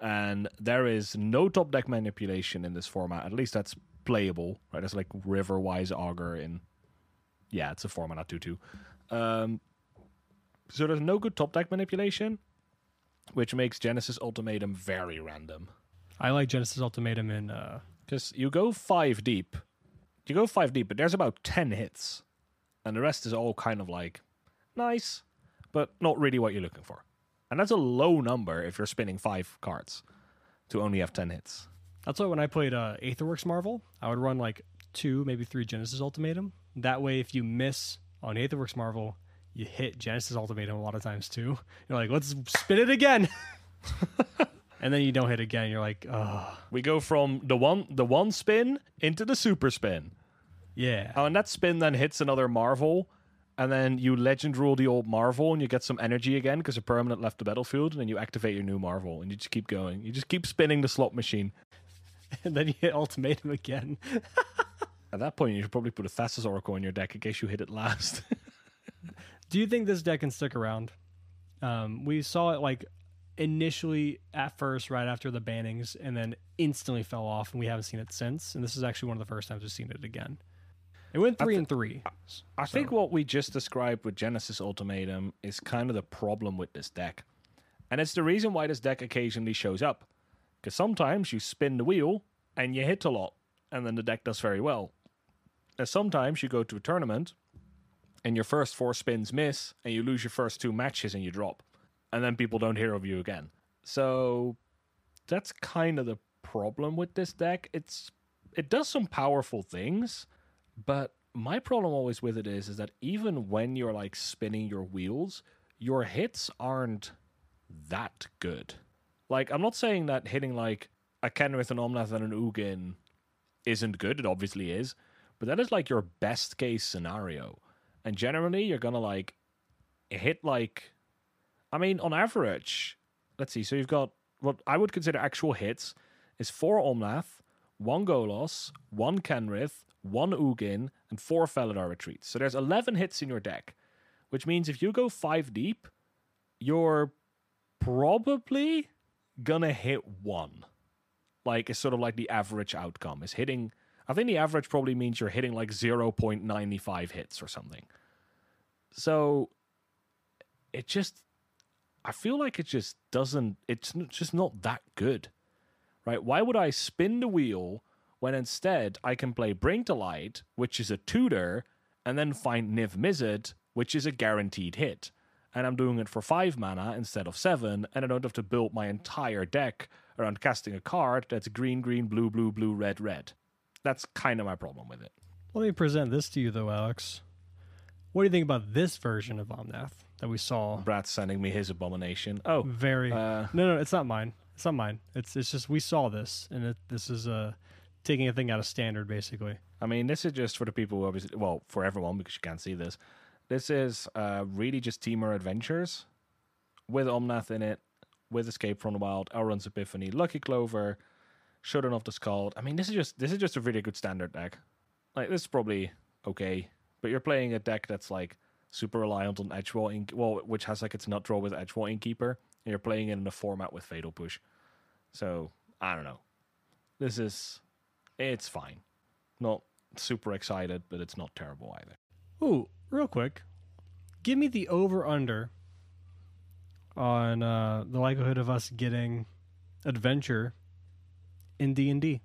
S2: And there is no top deck manipulation in this format. At least that's playable, right? It's like Riverwise Augur in, yeah, it's a format, not two two. Um, so there's no good top deck manipulation, which makes Genesis Ultimatum very random.
S1: I like Genesis Ultimatum in uh
S2: Because you go five deep. You go five deep, but there's about 10 hits. And the rest is all kind of like nice, but not really what you're looking for. And that's a low number if you're spinning five cards to only have 10 hits.
S1: that's why when I played uh Aetherworks Marvel, I would run like two, maybe three Genesis Ultimatum. That way if you miss on Aetherworks Marvel, you hit Genesis Ultimatum a lot of times too. You're like, let's spin it again. and then you don't hit again. You're like, oh
S2: We go from the one the one spin into the super spin.
S1: Yeah.
S2: Oh, and that spin then hits another Marvel, and then you legend rule the old Marvel, and you get some energy again because a permanent left the battlefield, and then you activate your new Marvel, and you just keep going. You just keep spinning the slot machine.
S1: And then you hit Ultimatum again.
S2: At that point, you should probably put a Thassa's Oracle in your deck in case you hit it last.
S1: Do you think this deck can stick around? Um, we saw it like initially at first, right after the bannings, and then instantly fell off, and we haven't seen it since. And this is actually one of the first times we've seen it again. It went three
S2: thi-
S1: and three.
S2: I think what we just described with Genesis Ultimatum is kind of the problem with this deck. And it's the reason why this deck occasionally shows up. Because sometimes you spin the wheel and you hit a lot, and then the deck does very well. And sometimes you go to a tournament and your first four spins miss, and you lose your first two matches and you drop. And then people don't hear of you again. So that's kind of the problem with this deck. It's it does some powerful things, but my problem always with it is is that even when you're like spinning your wheels, your hits aren't that good. Like I'm not saying that hitting like a Kenrith, an Omnath, and an Ugin isn't good. It obviously is, but that is like your best case scenario. And generally, you're gonna like hit like, I mean, on average, let's see. So you've got what I would consider actual hits is four Omnath, one Golos, one Kenrith, one Ugin, and four Felidar retreats. So there's 11 hits in your deck, which means if you go five deep, you're probably gonna hit one. Like it's sort of like the average outcome is hitting. I think the average probably means you're hitting like 0.95 hits or something. So it just, I feel like it just doesn't, it's just not that good, right? Why would I spin the wheel when instead I can play Bring to Light, which is a tutor, and then find Niv Mizzet, which is a guaranteed hit? And I'm doing it for five mana instead of seven, and I don't have to build my entire deck around casting a card that's green, green, blue, blue, blue, red, red. That's kind of my problem with it.
S1: Let me present this to you, though, Alex. What do you think about this version of Omnath that we saw?
S2: Brad's sending me his abomination. Oh,
S1: Very.
S2: uh,
S1: no, no, it's not mine. It's not mine. It's it's just we saw this, and it, this is uh taking a thing out of standard, basically.
S2: I mean, this is just for the people who obviously, well, for everyone because you can't see this. This is uh, really just Temur Adventures with Omnath in it, with Escape from the Wild, Alrund's Epiphany, Lucky Clover, Showdown of the Skald. I mean, this is just this is just a really good standard deck. Like this is probably okay, but you're playing a deck that's like super reliant on Edge Wall, Ink- well, which has like its nut draw with Edgewall Innkeeper, and you're playing it in a format with Fatal Push. So I don't know. This is it's fine. Not super excited, but it's not terrible either.
S1: Ooh, real quick, give me the over under on uh, the likelihood of us getting adventure in D and D.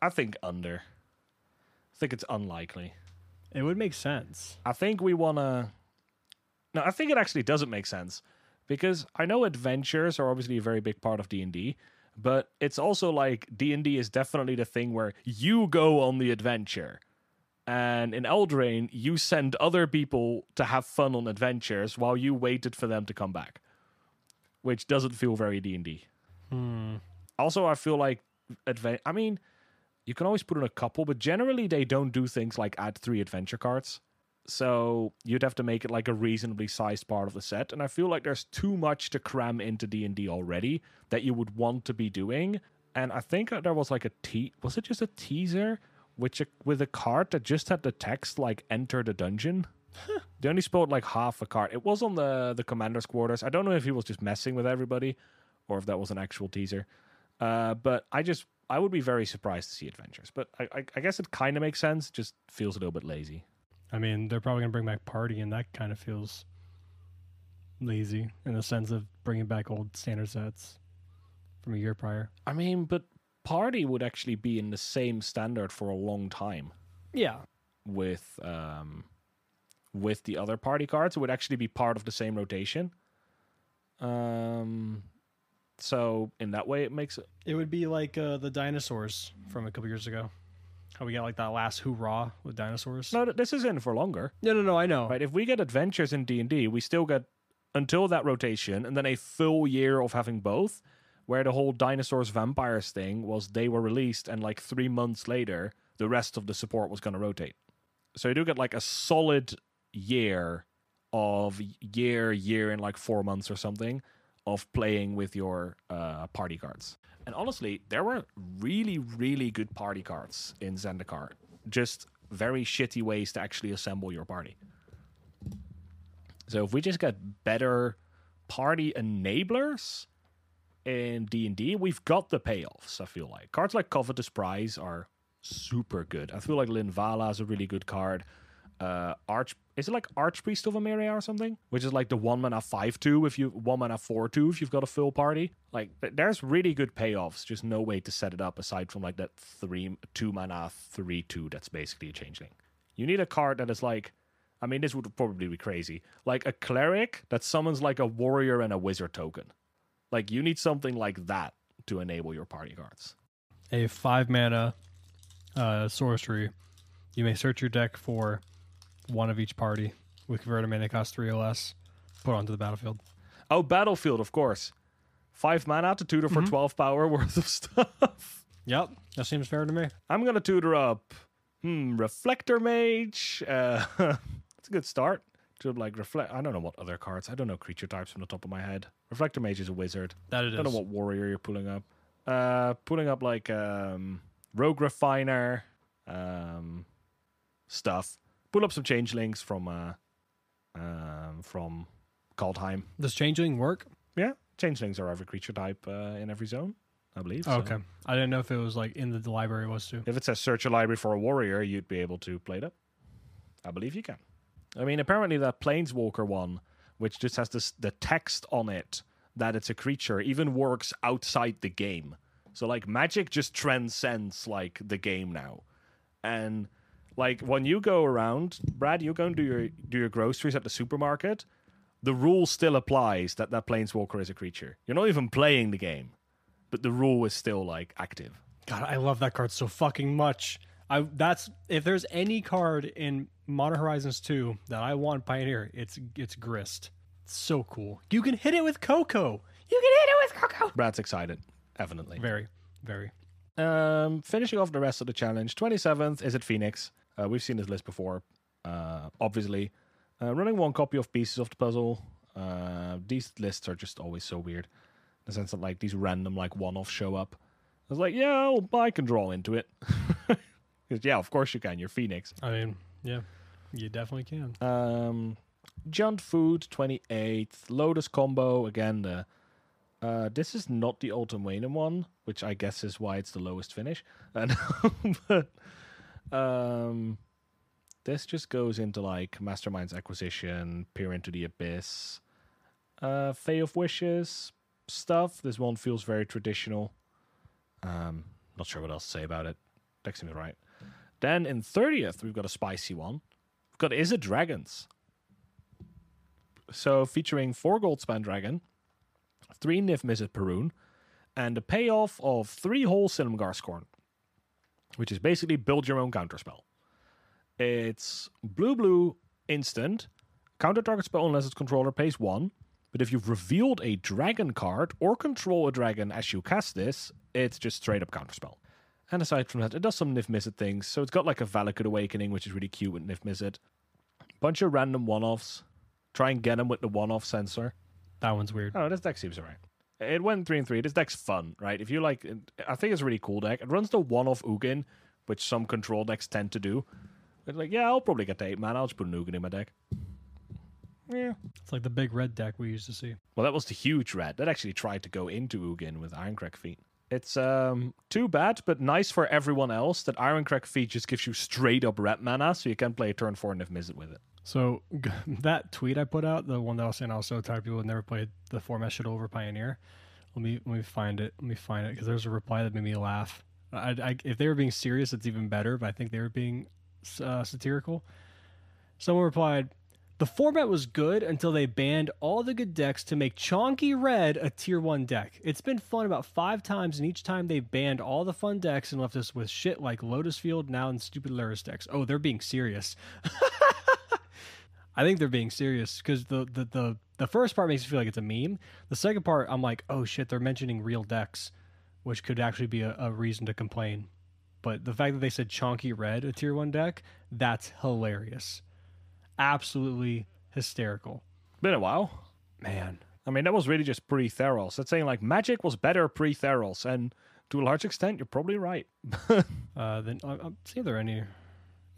S2: I think under. I think it's unlikely.
S1: It would make sense.
S2: I think we want to. No, I think it actually doesn't make sense because I know adventures are obviously a very big part of D and D, but it's also like D and D is definitely the thing where you go on the adventure, and in Eldraine you send other people to have fun on adventures while you waited for them to come back, which doesn't feel very D and D.
S1: Hmm.
S2: Also, I feel like advent. I mean, you can always put in a couple, but generally they don't do things like add three adventure cards. So you'd have to make it like a reasonably sized part of the set, and I feel like there's too much to cram into D and D already that you would want to be doing. And I think there was like a te- was it just a teaser, which with a card that just had the text like "Enter the dungeon." they only spoke like half a card. It was on the the commander's quarters. I don't know if he was just messing with everybody, or if that was an actual teaser. Uh, but I just I would be very surprised to see adventures. But I I, I guess it kind of makes sense. Just feels a little bit lazy.
S1: I mean, they're probably gonna bring back party, and that kind of feels lazy in the sense of bringing back old standard sets from a year prior.
S2: I mean, but party would actually be in the same standard for a long time
S1: Yeah,
S2: with um with the other party cards. It would actually be part of the same rotation. Um, so in that way, it makes it.
S1: it would be like uh, the dinosaurs from a couple years ago. How we got like that last hoorah with dinosaurs.
S2: No, this is in for longer,
S1: no, no, no I know.
S2: right? If we get adventures in D and D, we still get until that rotation, and then a full year of having both. Where the whole dinosaurs vampires thing was, they were released, and like three months later, the rest of the support was going to rotate. So you do get like a solid year of year, year in like four months or something of playing with your uh, party cards. And honestly, there were really, really good party cards in Zendikar. Just very shitty ways to actually assemble your party. So if we just get better party enablers in D&D, we've got the payoffs, I feel like. Cards like Covetous Prize are super good. I feel like Linvala is a really good card. Uh arch is it like archpriest of Emeria or something? Which is like the one mana 5-2 if you one mana 4-2 if you've got a full party. Like there's really good payoffs just no way to set it up aside from like that 3 2 mana 3-2 that's basically a changeling. You need a card that is like I mean this would probably be crazy. Like a cleric that summons like a warrior and a wizard token. Like you need something like that to enable your party cards.
S1: A five mana uh, sorcery. You may search your deck for one of each party with converted mana cost three or less. Put onto the battlefield.
S2: Oh, Battlefield, of course. Five mana to tutor for 12 power worth of stuff.
S1: Yep, that seems fair to me.
S2: I'm going to tutor up, hmm, Reflector Mage. Uh, it's a good start. To like reflect. I don't know what other cards. I don't know creature types from the top of my head. Reflector Mage is a wizard.
S1: That it
S2: I don't know what warrior you're pulling up. Uh, pulling up like um, Rogue Refiner um, stuff. Pull up some changelings from uh, um, from Kaldheim.
S1: Does changeling work?
S2: Yeah, changelings are every creature type uh, in every zone, I believe.
S1: Oh,
S2: so.
S1: okay. I didn't know if it was like in the library was too.
S2: If it says search a library for a warrior, you'd be able to play it up. I believe you can. I mean, apparently that Planeswalker one, which just has this the text on it that it's a creature, even works outside the game. So like magic just transcends like the game now. And like when you go around, Brad, you go and do your do your groceries at the supermarket, the rule still applies that that planeswalker is a creature. You're not even playing the game, but the rule is still like active.
S1: God, I love that card so fucking much. I that's if there's any card in Modern Horizons 2 that I want Pioneer, it's it's Grist. It's so cool. You can hit it with Coco. You can hit it with Coco.
S2: Brad's excited, evidently.
S1: Very, very.
S2: Um, finishing off the rest of the challenge, 27th is at Phoenix. Uh, we've seen this list before, uh, obviously. Uh, running one copy of Pieces of the Puzzle. Uh, these lists are just always so weird. In the sense that, like, these random, like, one off show up. I was like, yeah, well, I can draw into it. yeah, of course you can. You're Phoenix.
S1: I mean, yeah, you definitely can.
S2: Um, Jund Food, 28th. Lotus Combo, again, the. Uh, this is not the Wayne one, which I guess is why it's the lowest finish. And but um, this just goes into like Mastermind's Acquisition, Peer into the Abyss, uh, Fae of Wishes stuff. This one feels very traditional. Um, not sure what else to say about it. Deck seems right. Then in 30th, we've got a spicy one. We've got Izzet Dragons? So featuring four Goldspan Dragon, three Niv Mizzet Parun, and a payoff of three whole Silumgar Scorn, which is basically build your own counterspell. It's blue blue instant, counter target spell unless its controller pays one. But if you've revealed a dragon card or control a dragon as you cast this, it's just straight up counterspell. And aside from that, it does some Niv Mizzet things. So it's got like a Valakut Awakening, which is really cute with Niv Mizzet. Bunch of random one offs. Try and get them with the one off sensor.
S1: That one's weird.
S2: Oh, this deck seems alright. It went three and three. This deck's fun, right? If you like, I think it's a really cool deck. It runs the one off Ugin, which some control decks tend to do. It's like, yeah, I'll probably get to eight mana. I'll just put an Ugin in my deck. Yeah.
S1: It's like the big red deck we used to see.
S2: Well, that was the huge red. That actually tried to go into Ugin with Irencrag Feat. It's um too bad, but nice for everyone else that Irencrag Feat just gives you straight up red mana, so you can play a turn four and if miss it with it.
S1: So that tweet I put out, the one that I was saying I was so tired people had never played the format shit over Pioneer. Let me let me find it. Let me find it because there's a reply that made me laugh. I, I, if they were being serious, it's even better. But I think they were being uh, satirical. Someone replied, "The format was good until they banned all the good decks to make Chonky Red a tier one deck. It's been fun about five times, and each time they banned all the fun decks and left us with shit like Lotus Field now and stupid Lurrus decks. Oh, they're being serious." I think they're being serious because the, the the the first part makes me feel like it's a meme. The second part, I'm like, oh shit, they're mentioning real decks, which could actually be a, a reason to complain. But the fact that they said Chonky Red, a tier one deck, that's hilarious. Absolutely hysterical.
S2: Been a while.
S1: Man.
S2: I mean, that was really just pre Theros. That's saying like Magic was better pre Theros, and to a large extent, you're probably right.
S1: Uh, then uh, uh, see there are any.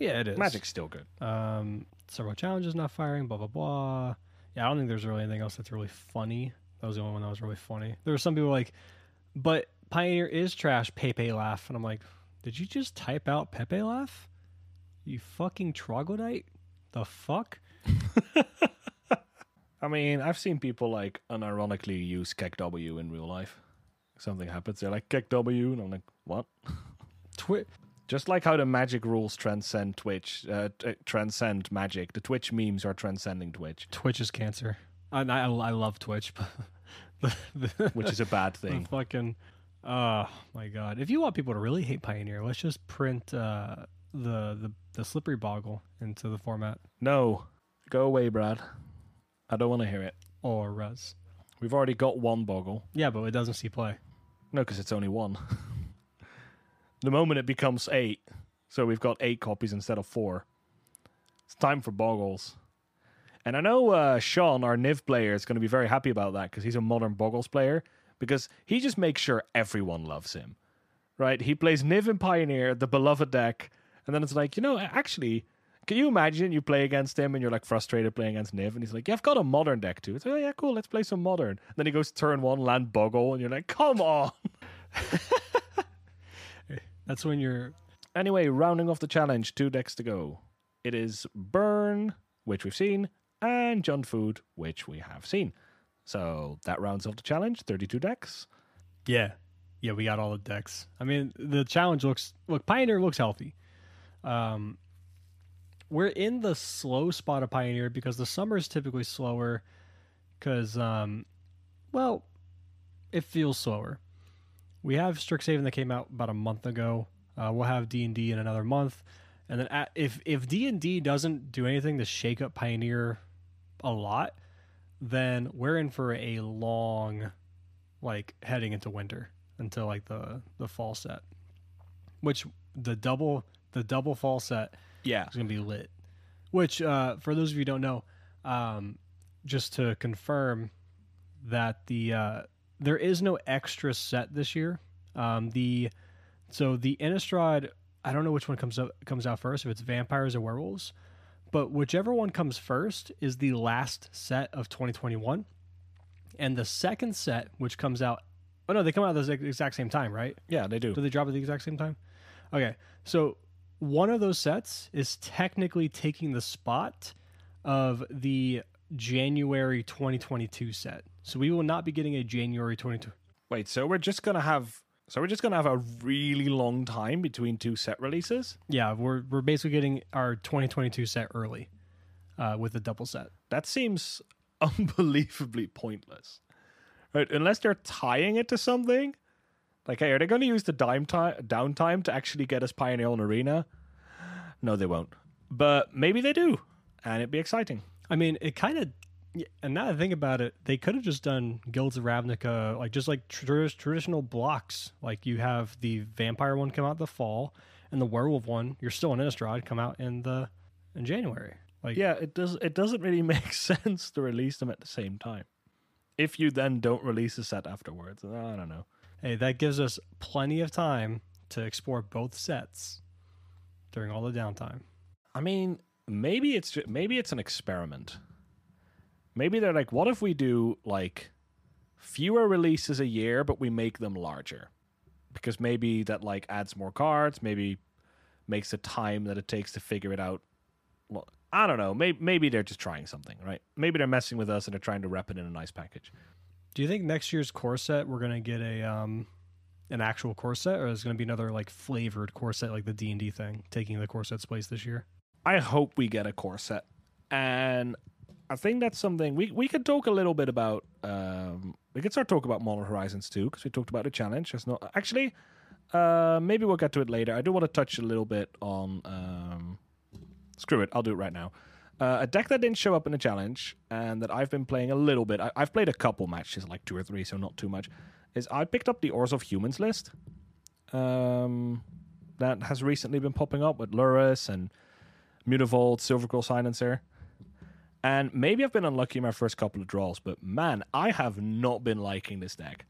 S1: Yeah, it is.
S2: Magic's still good.
S1: Um, several challenges not firing. Blah blah blah. Yeah, I don't think there's really anything else that's really funny. That was the only one that was really funny. There were some people like, but Pioneer is trash. Pepe laugh, and I'm like, did you just type out Pepe laugh? You fucking troglodyte. The fuck?
S2: I mean, I've seen people like unironically use Kek W in real life. Something happens, they're like Kek W, and I'm like, what?
S1: Twi-
S2: Just like how the magic rules transcend Twitch, uh, t- transcend magic. The Twitch memes are transcending Twitch,
S1: Twitch is cancer. I, I, I love Twitch, but the, the,
S2: which is a bad thing.
S1: fucking. Oh my god! If you want people to really hate Pioneer, let's just print uh, the the the slippery bogle into the format
S2: No, go away, Brad. I don't want to hear it.
S1: or res.
S2: We've already got one boggle.
S1: Yeah, but it doesn't see play.
S2: No, because it's only one. the moment it becomes eight, so we've got eight copies instead of four. It's time for boggles. And I know uh, Sean, our Niv player, is going to be very happy about that because he's a modern boggles player because he just makes sure everyone loves him. Right? He plays Niv and Pioneer, the beloved deck, and then it's like, you know, actually, can you imagine you play against him and you're like frustrated playing against Niv, and he's like, yeah, I've got a modern deck too. It's like, oh yeah, cool, let's play some modern. And then he goes turn one, land boggle, and you're like, come on.
S1: That's when you're.
S2: Anyway, rounding off the challenge, two decks to go. It is Burn, which we've seen, and Jund Food, which we have seen. So that rounds off the challenge. 32 decks.
S1: Yeah, yeah, we got all the decks. I mean, the challenge looks look Pioneer looks healthy. Um, we're in the slow spot of Pioneer because the summer is typically slower. Because, um, well, it feels slower. We have Strixhaven that came out about a month ago. Uh, we'll have D and D in another month, and then at, if if D and D doesn't do anything to shake up Pioneer a lot, then we're in for a long, like heading into winter until like the the fall set, which the double the double fall set
S2: Yeah.
S1: is gonna be lit. Which, uh, for those of you who don't know, um, just to confirm that the uh, there is no extra set this year. Um, the so the Innistrad, I don't know which one comes up comes out first, if it's vampires or werewolves, but whichever one comes first is the last set of 2021, and the second set, which comes out, oh no, they come out at the exact same time, right?
S2: Yeah, they do.
S1: Do they drop at the exact same time? Okay, so one of those sets is technically taking the spot of the January 2022 set. So we will not be getting a January 22.
S2: Wait, so we're just going to have. So we're just going to have a really long time between two set releases?
S1: Yeah, we're we're basically getting our 2022 set early uh, with a double set.
S2: That seems unbelievably pointless. Right? Unless they're tying it to something. Like, hey, are they going to use the dime time, downtime to actually get us Pioneer on Arena? No, they won't. But maybe they do. And it'd be exciting.
S1: I mean, it kind of. And now that I think about it, they could have just done Guilds of Ravnica, like just like tr- traditional blocks. Like you have the vampire one come out in the fall, and the werewolf one, you're still in Innistrad, come out in the in January. Like
S2: Yeah, it does. It doesn't really make sense to release them at the same time. If you then don't release a set afterwards, I don't know.
S1: hey, that gives us plenty of time to explore both sets during all the downtime.
S2: I mean, maybe it's ju- maybe it's an experiment. Maybe they're like, what if we do like fewer releases a year, but we make them larger? Because maybe that like adds more cards, maybe makes the time that it takes to figure it out. Well, I don't know. Maybe maybe they're just trying something, right? Maybe they're messing with us and they're trying to wrap it in a nice package.
S1: Do you think next year's core set we're gonna get a um an actual core set, or is it gonna be another like flavored core set like the D and D thing, taking the core set's place this year?
S2: I hope we get a core set. And I think that's something we, we could talk a little bit about. Um, we could start talking about Modern Horizons too, because we talked about the challenge. There's no, actually, uh, maybe we'll get to it later. I do want to touch a little bit on. Um, screw it, I'll do it right now. Uh, a deck that didn't show up in the challenge and that I've been playing a little bit. I, I've played a couple matches, like two or three, so not too much. Is I picked up the Orzhov Humans list. Um, that has recently been popping up with Lurrus and Mutavault, Silverquill Silencer. And maybe I've been unlucky in my first couple of draws, but man, I have not been liking this deck.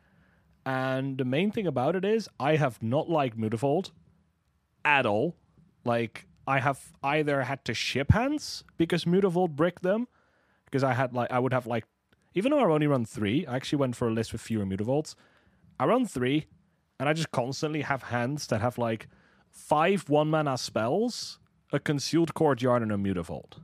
S2: And the main thing about it is I have not liked Mutavault at all. Like I have either had to ship hands because Mutavault bricked them, because I had like I would have like even though I only run three, I actually went for a list with fewer Mutavaults. I run three, and I just constantly have hands that have like five one mana spells, a concealed courtyard, and a Mutavault.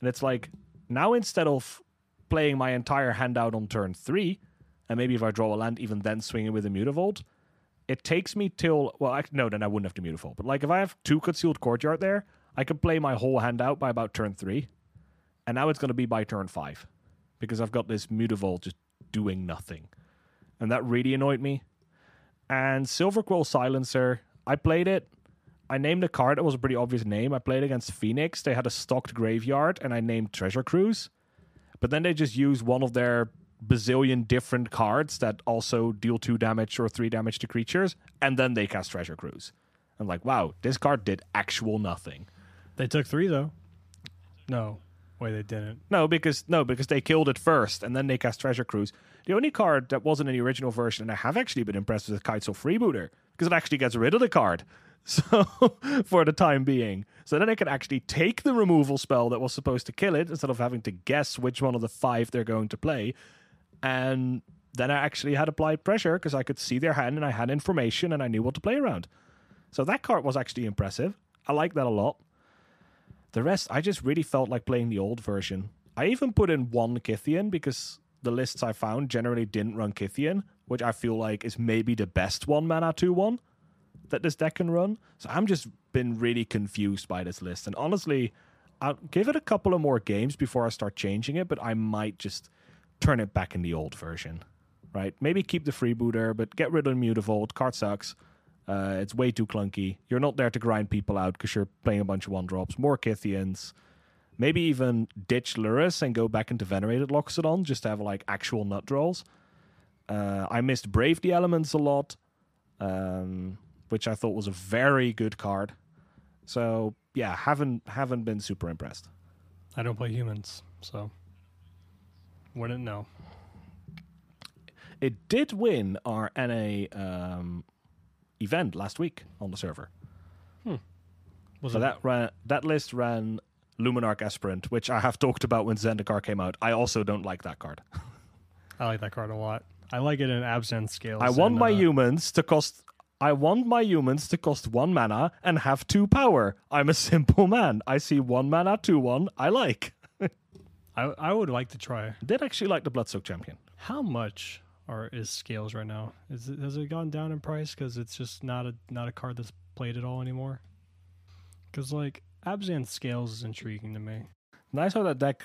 S2: And it's like now instead of playing my entire hand out on turn three, and maybe if I draw a land, even then swinging with a Mutavault, it takes me till well, I, no, then I wouldn't have to Mutavault. But like if I have two concealed courtyard there, I could play my whole hand out by about turn three, and now it's going to be by turn five because I've got this Mutavault just doing nothing, and that really annoyed me. And Silverquill Silencer, I played it. I named a card that was a pretty obvious name. I played against Phoenix. They had a stocked graveyard, and I named Treasure Cruise. But then they just used one of their bazillion different cards that also deal two damage or three damage to creatures, and then they cast Treasure Cruise. I'm like, wow, this card did actual nothing.
S1: They took three though. No, wait, they didn't.
S2: No, because no, because they killed it first, and then they cast Treasure Cruise. The only card that wasn't in the original version, and I have actually been impressed with Kitesail Freebooter because it actually gets rid of the card. So for the time being, so then I can actually take the removal spell that was supposed to kill it instead of having to guess which one of the five they're going to play, and then I actually had applied pressure because I could see their hand and I had information and I knew what to play around. So that card was actually impressive. I like that a lot. The rest, I just really felt like playing the old version. I even put in one Kytheon because the lists I found generally didn't run Kytheon, which I feel like is maybe the best one mana 2 1 that this deck can run. So I'm just been really confused by this list. And honestly, I'll give it a couple of more games before I start changing it, but I might just turn it back in the old version. Right? Maybe keep the freebooter, but get rid of Mutavault. Card sucks. Uh, it's way too clunky. You're not there to grind people out because you're playing a bunch of one drops. More Kytheons. Maybe even ditch Lurrus and go back into Venerated Loxodon just to have like actual nut draws. Uh, I missed Brave the Elements a lot. Um, which I thought was a very good card. So yeah, haven't haven't been super impressed.
S1: I don't play humans, so wouldn't know.
S2: It did win our NA um, event last week on the server.
S1: Was
S2: So
S1: it
S2: that ran that list ran Luminarch Aspirant, which I have talked about when Zendikar came out. I also don't like that card.
S1: I like that card a lot. I like it in Abzan scales.
S2: I want my
S1: uh,
S2: humans to cost. I want my humans to cost one mana and have two power. I'm a simple man. I see one mana, two one. I like.
S1: I I would like to try.
S2: Did actually like the Bloodsoaked Champion.
S1: How much are is scales right now? Is it, has it gone down in price because it's just not a not a card that's played at all anymore? Because like Abzan scales is intriguing to me.
S2: Nice how that deck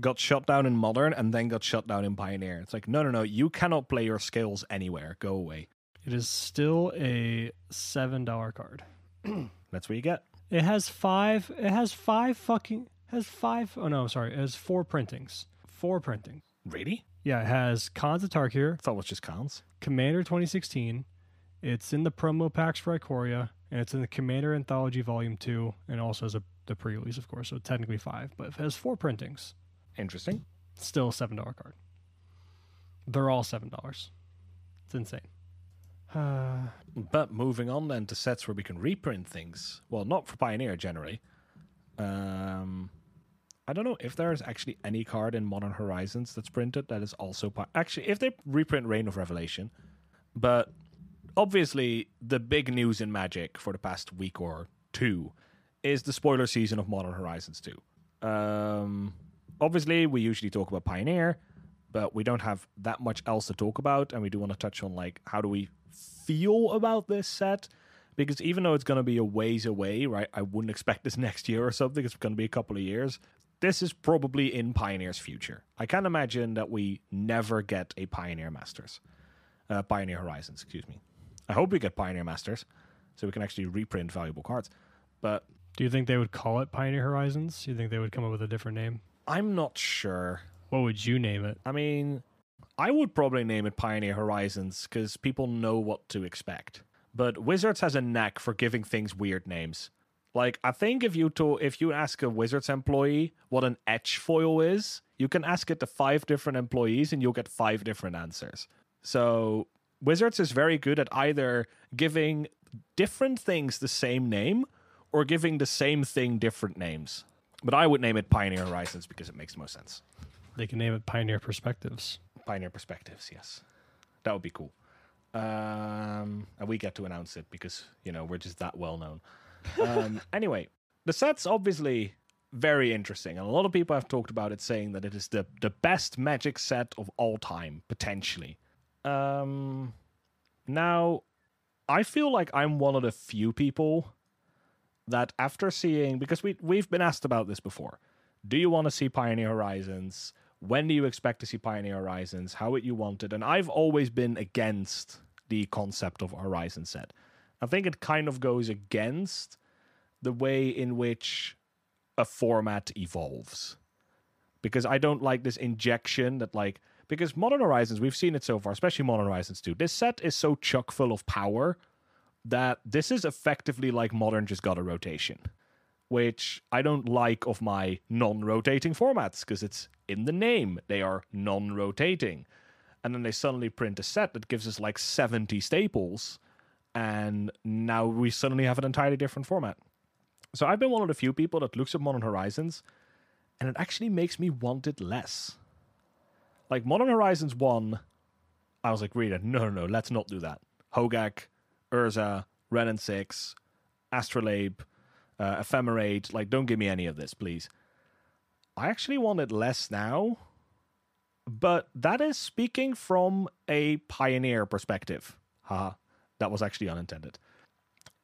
S2: got shut down in Modern and then got shut down in Pioneer. It's like, no, no, no. You cannot play your scales anywhere. Go away.
S1: It is still a seven dollar card.
S2: That's what you get.
S1: It has five. It has five fucking. Has five. Oh no, sorry. It has four printings. Four printings.
S2: Really?
S1: Yeah, it has Khans of Tarkir,
S2: I thought it was just Khans.
S1: Commander 2016. It's in the promo packs for Ikoria, and it's in the Commander Anthology Volume 2, and also has a, the pre release, of course, so technically five, but it has four printings.
S2: Interesting.
S1: Still a $7 card. They're all $7. It's insane.
S2: But moving on then to sets where we can reprint things. Well, not for Pioneer generally. Um, I don't know if there's actually any card in Modern Horizons that's printed that is also pi- actually if they reprint Reign of Revelation. But obviously, the big news in Magic for the past week or two is the spoiler season of Modern Horizons 2. Um, obviously, we usually talk about Pioneer, but we don't have that much else to talk about, and we do want to touch on like how do we feel about this set because even though it's going to be a ways away, right? I wouldn't expect this next year or something. It's going to be a couple of years. This is probably in Pioneer's future. I can't imagine that we never get a Pioneer Masters, uh, Pioneer Horizons. Excuse me. I hope we get Pioneer Masters, so we can actually reprint valuable cards. But
S1: do you think they would call it Pioneer Horizons? Do you think they would come up with a different name?
S2: I'm not sure.
S1: What would you name it?
S2: I mean, I would probably name it Pioneer Horizons because people know what to expect. But Wizards has a knack for giving things weird names. Like I think if you to, if you ask a Wizards employee what an etch foil is, you can ask it to five different employees and you'll get five different answers. So Wizards is very good at either giving different things the same name or giving the same thing different names. But I would name it Pioneer Horizons because it makes the most sense.
S1: They can name it Pioneer Perspectives.
S2: Pioneer Perspectives, yes. That would be cool. Um, and we get to announce it because, you know, we're just that well known. Um, anyway, the sets obviously very interesting. And a lot of people have talked about it, saying that it is the, the best Magic set of all time, potentially. Um, now, I feel like I'm one of the few people that after seeing because we we've been asked about this before. Do you want to see Pioneer Horizons? When do you expect to see Pioneer Horizons? How would you want it? And I've always been against the concept of Horizon set. I think it kind of goes against the way in which a format evolves. Because I don't like this injection that like because Modern Horizons, we've seen it so far, especially Modern Horizons 2. This set is so chock full of power that this is effectively like Modern just got a rotation, which I don't like of my non rotating formats because it's in the name. They are non rotating. And then they suddenly print a set that gives us like 70 staples, and now we suddenly have an entirely different format. So I've been one of the few people that looks at Modern Horizons, and it actually makes me want it less. Like Modern Horizons 1, I was like, Rita, no, no, no, let's not do that. Hogak, Urza, Wrenn and Six, Astrolabe, uh, Ephemerate, like, don't give me any of this, please. I actually want it less now, but that is speaking from a pioneer perspective. Haha, that was actually unintended.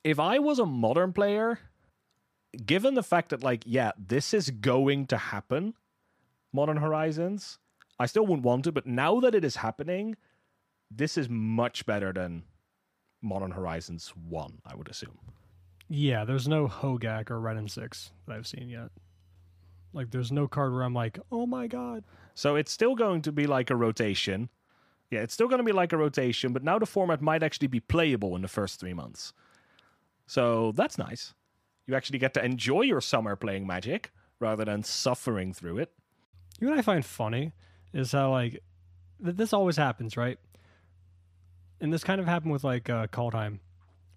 S2: If I was a modern player, given the fact that, like, yeah, this is going to happen, Modern Horizons, I still wouldn't want to, but now that it is happening, this is much better than Modern Horizons 1, I would assume.
S1: Yeah, there's no Hogak or Wrenn and Six that I've seen yet. Like, there's no card where I'm like, oh my god.
S2: So it's still going to be like a rotation. Yeah, it's still going to be like a rotation, but now the format might actually be playable in the first three months. So that's nice. You actually get to enjoy your summer playing Magic rather than suffering through it.
S1: You know what I find funny is how like th- this always happens, right? And this kind of happened with like uh, Kaldheim.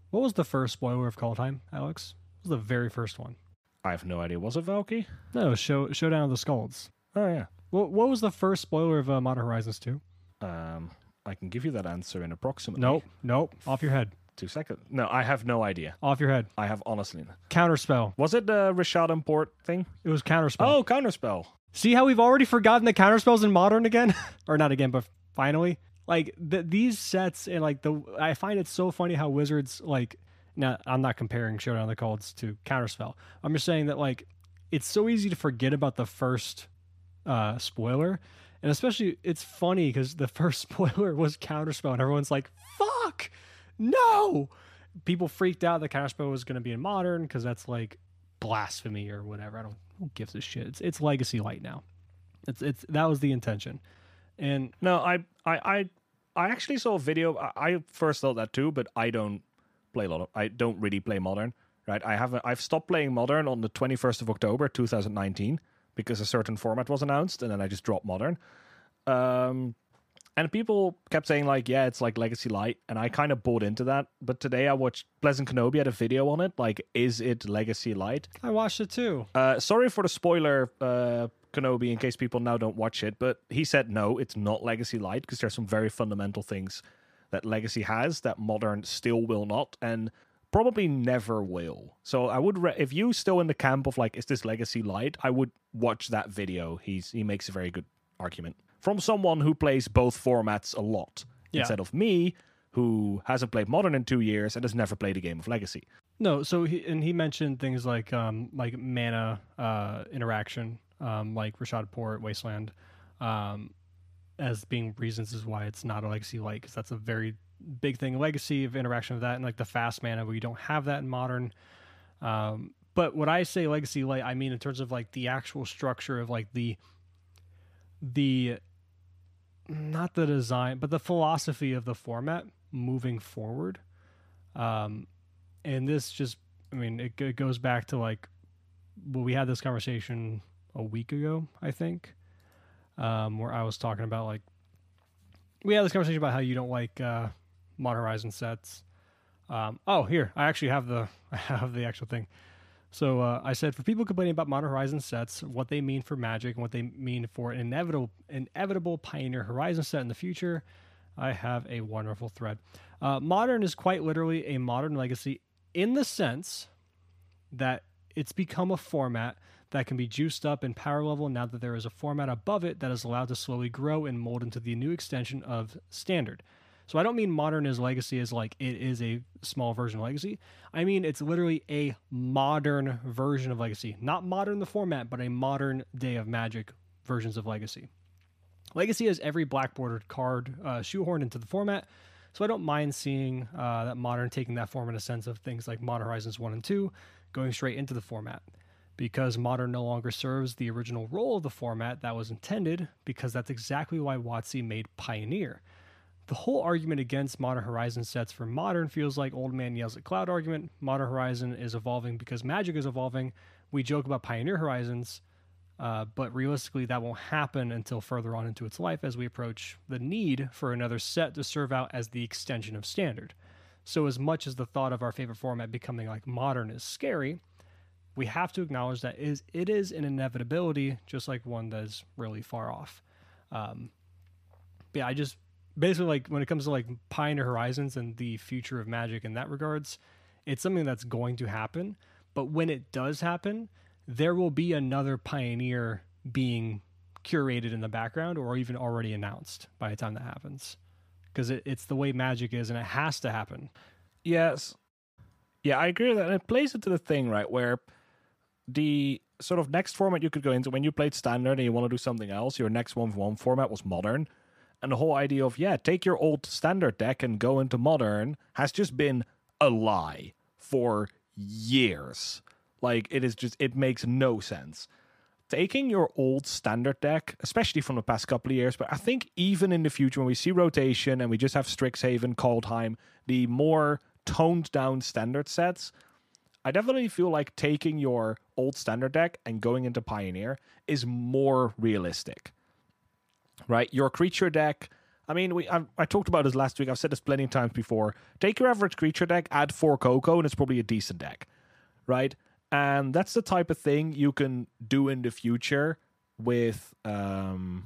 S1: What was the first spoiler of Kaldheim, Alex? It was the very first one.
S2: I have no idea. Was it Valki?
S1: No, show Showdown of the Skalds.
S2: Oh yeah.
S1: What what was the first spoiler of uh, Modern Horizons 2?
S2: Um, I can give you that answer in approximately
S1: Nope, nope. Off your head.
S2: two seconds. No, I have no idea.
S1: Off your head.
S2: I have honestly.
S1: Counterspell.
S2: Was it the Rishadan Port thing?
S1: It was Counterspell.
S2: Oh, Counterspell.
S1: See how we've already forgotten the counterspells in modern again, or not again, but finally, like th- these sets and like the I find it so funny how Wizards like. Now I'm not comparing Showdown of the Skalds to Counterspell. I'm just saying that like it's so easy to forget about the first uh, spoiler, and especially it's funny because the first spoiler was Counterspell, and everyone's like, "Fuck, no!" People freaked out that Counterspell was going to be in modern because that's like blasphemy or whatever. I don't who gives a shit. It's it's legacy light now. It's it's that was the intention. And
S2: No, I, I, I, I actually saw a video. I, I first thought that too, but I don't play a lot of. I don't really play modern. Right, I haven't. I've stopped playing modern on the twenty first of October, two thousand nineteen, because a certain format was announced, and then I just dropped modern. Um, and people kept saying like, yeah, it's like Legacy Light, and I kind of bought into that. But today I watched Pleasant Kenobi had a video on it, like, is it Legacy Light?
S1: I watched it too.
S2: Uh, sorry for the spoiler, uh, Kenobi, in case people now don't watch it, but he said no, it's not Legacy Light because there's some very fundamental things that Legacy has that Modern still will not, and probably never will. So I would, re- if you still in the camp of like, is this Legacy Light? I would watch that video. He's he makes a very good argument from someone who plays both formats a lot
S1: Yeah.
S2: instead of me. Who hasn't played Modern in two years and has never played a game of Legacy?
S1: No, so he and he mentioned things like um like mana uh interaction, um like Rishadan Port, Wasteland, um as being reasons is why it's not a legacy light because that's a very big thing legacy of interaction of that and like the fast mana we don't have that in modern. Um but what i say legacy light i mean in terms of like the actual structure of like the the not the design but the philosophy of the format moving forward. Um and this just i mean it, it goes back to like well we had this conversation a week ago i think um where i was talking about like we had this conversation about how you don't like uh modern horizon sets um oh here i actually have the i have the actual thing so uh, I said for people complaining about Modern Horizon sets, what they mean for Magic and what they mean for an inevitable inevitable Pioneer Horizon set in the future, I have a wonderful thread. Uh, modern is quite literally a modern legacy in the sense that it's become a format that can be juiced up in power level now that there is a format above it that is allowed to slowly grow and mold into the new extension of standard. So I don't mean modern as legacy is like it is a small version of legacy. I mean it's literally a modern version of legacy. Not modern the format, but a modern day of magic versions of legacy. Legacy has every black bordered card uh, shoehorned into the format, so I don't mind seeing uh, that modern taking that form in a sense of things like Modern Horizons 1 and 2 going straight into the format. Because modern no longer serves the original role of the format that was intended, because that's exactly why WotC made Pioneer. The whole argument against Modern Horizon sets for modern feels like old man yells at cloud argument. Modern Horizon is evolving because Magic is evolving. We joke about Pioneer Horizons, uh, but realistically, that won't happen until further on into its life as we approach the need for another set to serve out as the extension of standard. So, as much as the thought of our favorite format becoming like modern is scary, we have to acknowledge that is it is an inevitability, just like one that is really far off. Um, yeah, I just basically like when it comes to like Pioneer Horizons and the future of Magic in that regards, it's something that's going to happen. But when it does happen, there will be another Pioneer being curated in the background or even already announced by the time that happens. Because it, it's the way Magic is and it has to happen.
S2: Yes. Yeah, I agree with that. And it plays into the thing, right, where the sort of next format you could go into when you played standard and you want to do something else, your next one for one format was modern. And the whole idea of, yeah, take your old standard deck and go into modern has just been a lie for years. Like, it is just, it makes no sense. Taking your old standard deck, especially from the past couple of years, but I think even in the future when we see rotation and we just have Strixhaven, Kaldheim, the more toned down standard sets, I definitely feel like taking your old standard deck and going into Pioneer is more realistic right? Your creature deck. I mean, we I, I, talked about this last week. I've said this plenty of times before. Take your average creature deck, add four Coco, and it's probably a decent deck, right? And that's the type of thing you can do in the future with um,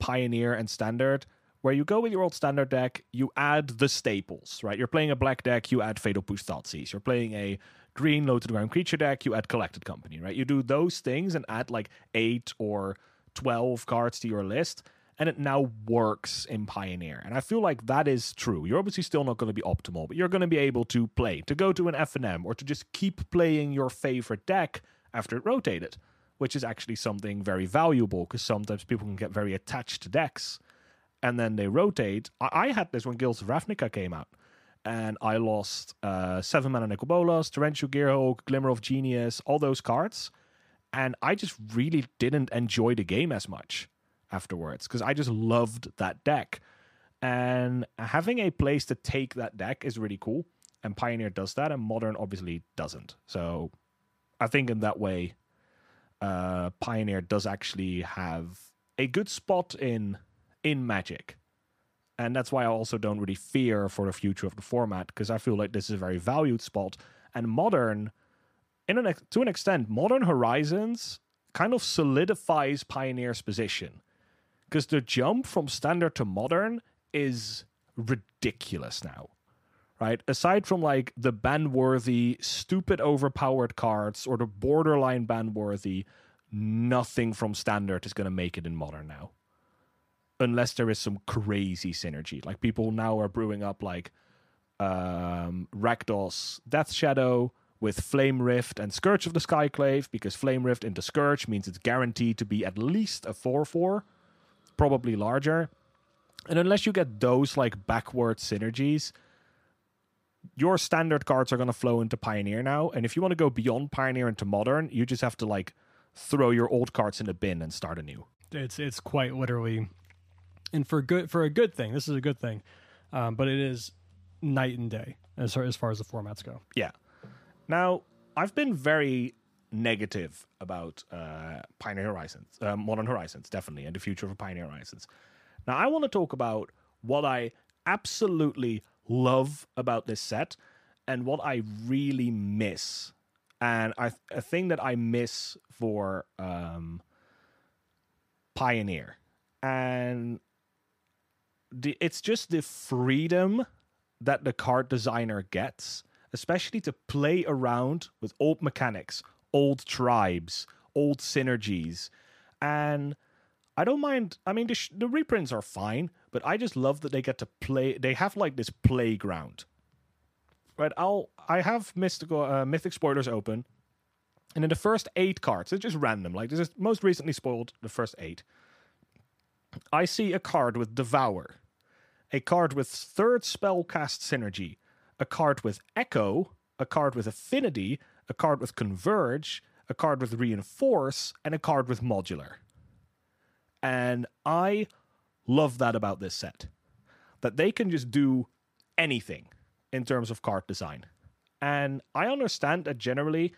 S2: Pioneer and Standard, where you go with your old Standard deck, you add the staples, right? You're playing a black deck, you add Fatal Push Thoughtseize. You're playing a green low to the ground creature deck, you add Collected Company, right? You do those things and add like eight or 12 cards to your list and it now works in Pioneer. And I feel like that is true. You're obviously still not going to be optimal, but you're going to be able to play, to go to an FNM, or to just keep playing your favorite deck after it rotated, which is actually something very valuable because sometimes people can get very attached to decks and then they rotate. I, I had this when Guilds of Ravnica came out. And I lost uh, seven mana Nicol Bolas, Torrential Gearhulk, Glimmer of Genius, all those cards. And I just really didn't enjoy the game as much afterwards because I just loved that deck. And having a place to take that deck is really cool. And Pioneer does that, and Modern obviously doesn't. So I think in that way, uh, Pioneer does actually have a good spot in in Magic. And that's why I also don't really fear for the future of the format because I feel like this is a very valued spot. And Modern, in an, to an extent, Modern Horizons kind of solidifies Pioneer's position. Because the jump from standard to modern is ridiculous now right? Aside from like the ban worthy stupid overpowered cards or the borderline ban worthy nothing from standard is going to make it in modern now unless there is some crazy synergy like people now are brewing up like um rakdos death shadow with Flame Rift and Scourge of the Skyclave, because Flame Rift into Scourge means it's guaranteed to be at least a 4 4 probably larger. And unless you get those like backward synergies, your standard cards are going to flow into Pioneer now. And if you want to go beyond Pioneer into Modern, you just have to like throw your old cards in the bin and start anew.
S1: It's it's quite literally, and for good for a good thing. This is a good thing, um, but it is night and day as far as far as the formats go.
S2: Yeah. Now I've been very negative about uh, Pioneer Horizons, uh, Modern Horizons, definitely, and the future of Pioneer Horizons. Now, I want to talk about what I absolutely love about this set and what I really miss. And I, a thing that I miss for um, Pioneer. And the, it's just the freedom that the card designer gets, especially to play around with old mechanics, old tribes, old synergies, and I don't mind. I mean, the, sh- the reprints are fine, but I just love that they get to play. They have like this playground, right? I'll I have mystical uh, mythic spoilers open, and in the first eight cards, it's just random. Like this is most recently spoiled the first eight. I see a card with Devour, a card with third spell cast synergy, a card with Echo, a card with Affinity, a card with Converge, a card with Reinforce, and a card with Modular. And I love that about this set. That they can just do anything in terms of card design. And I understand that generally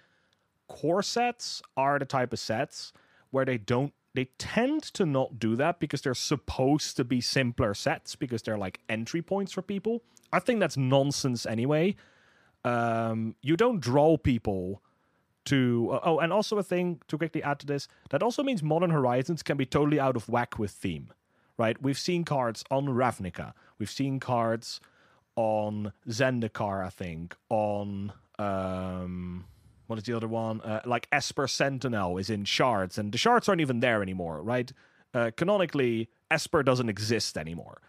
S2: core sets are the type of sets where they don't they tend to not do that because they're supposed to be simpler sets because they're like entry points for people. I think that's nonsense anyway. Um, you don't draw people to. Oh, and also a thing to quickly add to this that also means Modern Horizons can be totally out of whack with theme, right? We've seen cards on Ravnica, we've seen cards on Zendikar, I think, on. Um, what is the other one? Uh, like Esper Sentinel is in shards, and the shards aren't even there anymore, right? Uh, canonically, Esper doesn't exist anymore.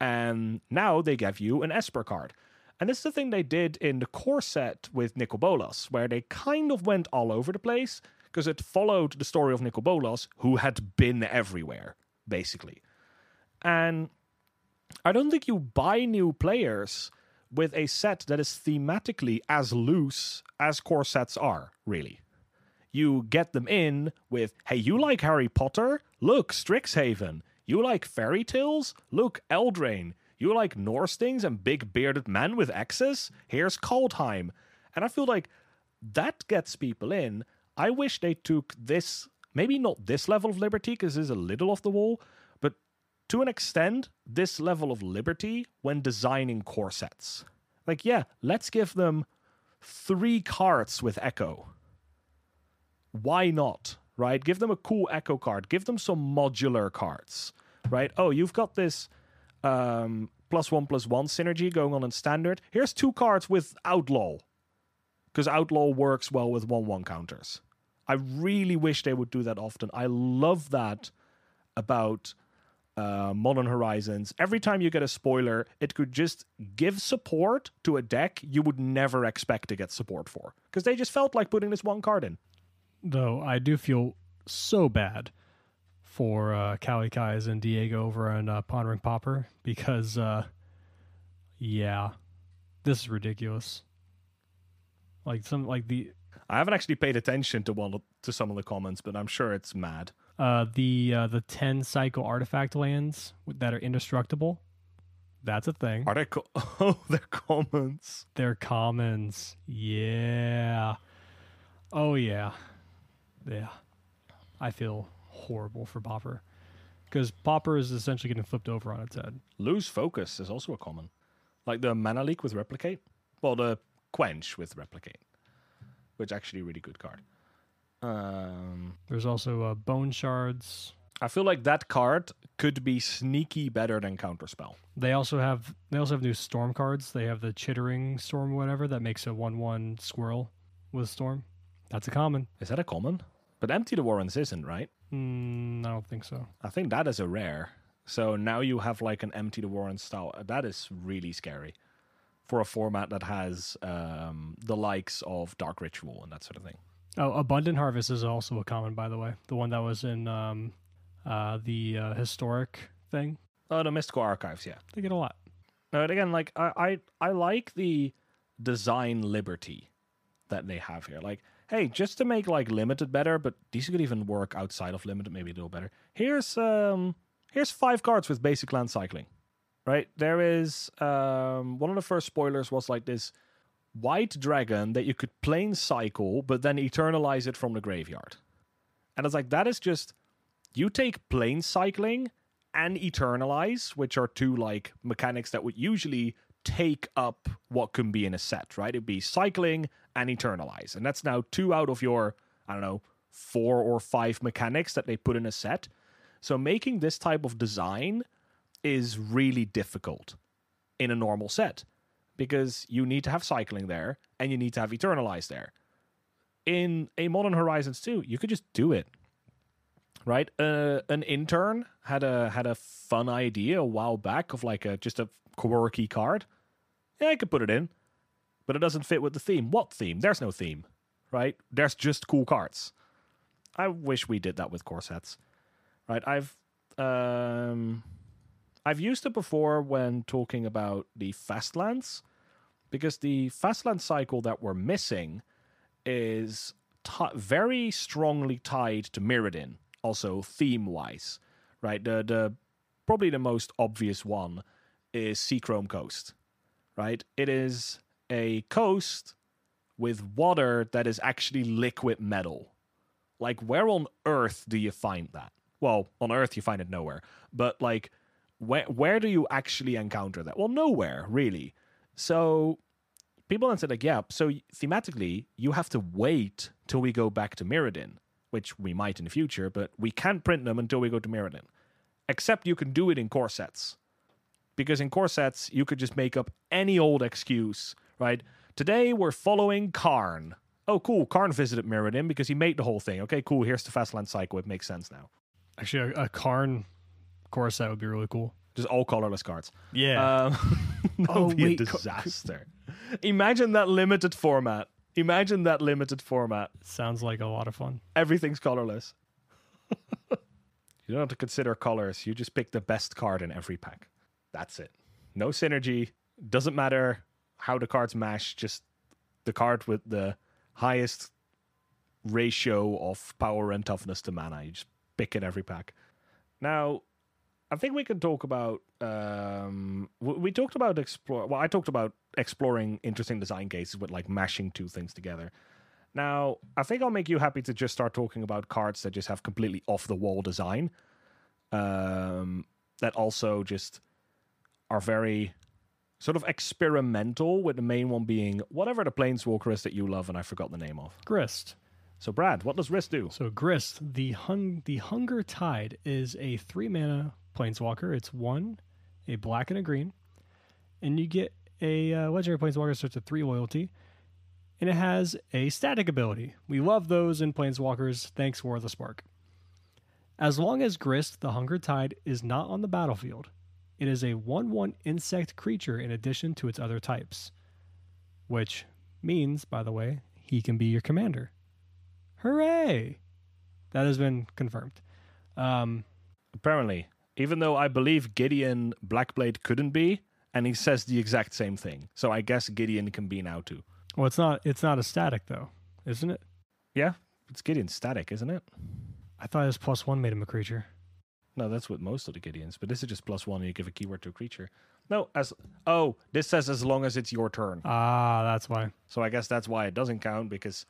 S2: And now they give you an Esper card. And this is the thing they did in the core set with Nicol Bolas, where they kind of went all over the place because it followed the story of Nicol Bolas, who had been everywhere, basically. And I don't think you buy new players with a set that is thematically as loose as core sets are, really. You get them in with, hey, you like Harry Potter? Look, Strixhaven. You like fairy tales? Look, Eldraine. You like Norse things and big bearded men with axes? Here's Kaldheim. And I feel like that gets people in. I wish they took this, maybe not this level of liberty, because is a little off the wall, to an extent, this level of liberty when designing core sets. Like, yeah, let's give them three cards with Echo. Why not? Right? Give them a cool Echo card. Give them some modular cards. Right? Oh, you've got this um, plus one plus one synergy going on in standard. Here's two cards with Outlaw. Because Outlaw works well with 1 1 counters. I really wish they would do that often. I love that about uh, Modern Horizons. Every time you get a spoiler, it could just give support to a deck you would never expect to get support for. Because they just felt like putting this one card in.
S1: Though I do feel so bad for uh, Cali Kais and Diego over on uh, Pondering Pauper because, uh, yeah, this is ridiculous. Like some like the
S2: I haven't actually paid attention to one to some of the comments, but I'm sure it's mad.
S1: Uh, the uh, the ten cycle artifact lands that are indestructible. That's a thing.
S2: Are they? Co- oh, they're comments.
S1: They're commons. Yeah. Oh yeah. Yeah. I feel horrible for Pauper because Pauper is essentially getting flipped over on its head.
S2: Lose focus is also a common, like the mana leak with replicate. Well, the quench with replicate, which actually a really good card. Um,
S1: There's also uh, bone shards.
S2: I feel like that card could be sneaky better than counterspell.
S1: They also have they also have new storm cards. They have the chittering storm, whatever that makes a one-one squirrel with storm. That's a common.
S2: Is that a common? But empty the warrens isn't right.
S1: Mm, I don't think so.
S2: I think that is a rare. So now you have like an empty the warren style. That is really scary for a format that has um, the likes of Dark Ritual and that sort of thing.
S1: Oh, abundant harvest is also a common, by the way. The one that was in um, uh, the uh, historic thing.
S2: Oh, the Mystical Archives, yeah.
S1: They get a lot.
S2: No, and again, like I, I, I like the design liberty that they have here. Like, hey, just to make like limited better, but these could even work outside of limited, maybe a little better. Here's um, here's five cards with basic land cycling. Right there is um, one of the first spoilers was like this white dragon that you could plainscycle, but then eternalize it from the graveyard. And it's like that is just you take plainscycling and eternalize, which are two like mechanics that would usually take up what can be in a set, right? It'd be cycling and eternalize. And that's now two out of your, I don't know, four or five mechanics that they put in a set. So making this type of design is really difficult in a normal set because you need to have cycling there and you need to have eternalize there. in a Modern Horizons 2, you could just do it. Right? Uh, an intern had a had a fun idea a while back of like a just a quirky card. Yeah, I could put it in, but it doesn't fit with the theme. What theme? There's no theme, right? There's just cool cards. I wish we did that with corsets. Right? I've um I've used it before when talking about the Fastlands because the Fastland cycle that we're missing is t- very strongly tied to Mirrodin, also theme wise, right? The the probably the most obvious one is Seachrome Coast, right? It is a coast with water that is actually liquid metal. Like, where on earth do you find that? Well, on Earth you find it nowhere, but like, where where do you actually encounter that? Well, nowhere really. So people then said like, yeah, so thematically you have to wait till we go back to Mirrodin, which we might in the future, but we can't print them until we go to Mirrodin. Except you can do it in core sets. Because in core sets, you could just make up any old excuse, right? Today we're following Karn. Oh, cool. Karn visited Mirrodin because he made the whole thing. Okay, cool. Here's the Fastland cycle. It makes sense now.
S1: Actually, a, a Karn core set would be really cool.
S2: Just all colorless cards.
S1: Yeah.
S2: Um, that
S1: Oh,
S2: would be
S1: wait,
S2: a
S1: co- co-
S2: disaster. Imagine that limited format. Imagine that limited format.
S1: Sounds like a lot of fun.
S2: Everything's colorless. you don't have to consider colors. You just pick the best card in every pack. That's it. No synergy. Doesn't matter how the cards mash. Just the card with the highest ratio of power and toughness to mana. You just pick it every pack. Now, I think we can talk about. Um, we talked about explore. Well, I talked about exploring interesting design cases with like mashing two things together. Now, I think I'll make you happy to just start talking about cards that just have completely off the wall design. Um, that also just are very sort of experimental, with the main one being whatever the planeswalker is that you love, and I forgot the name of.
S1: Grist.
S2: So, Brad, what does Grist do?
S1: So Grist, the hung the Hunger Tide is a three mana planeswalker. It's one, a black and a green, and you get a uh, legendary planeswalker starts at three loyalty, and it has a static ability. We love those in planeswalkers. Thanks, War of the Spark. As long as Grist, the Hunger Tide, is not on the battlefield, it is a one-one insect creature in addition to its other types, which means, by the way, he can be your commander. Hooray! That has been confirmed. Um,
S2: Apparently, even though I believe Gideon Blackblade couldn't be, and he says the exact same thing. So I guess Gideon can be now too.
S1: well, it's not. It's not a static though, isn't it?
S2: Yeah, it's Gideon static, isn't it?
S1: I thought his plus one made him a creature.
S2: No, that's with most of the Gideons, but this is just plus one and you give a keyword to a creature. No, as oh, this says as long as it's your turn.
S1: Ah, that's why.
S2: So I guess that's why it doesn't count because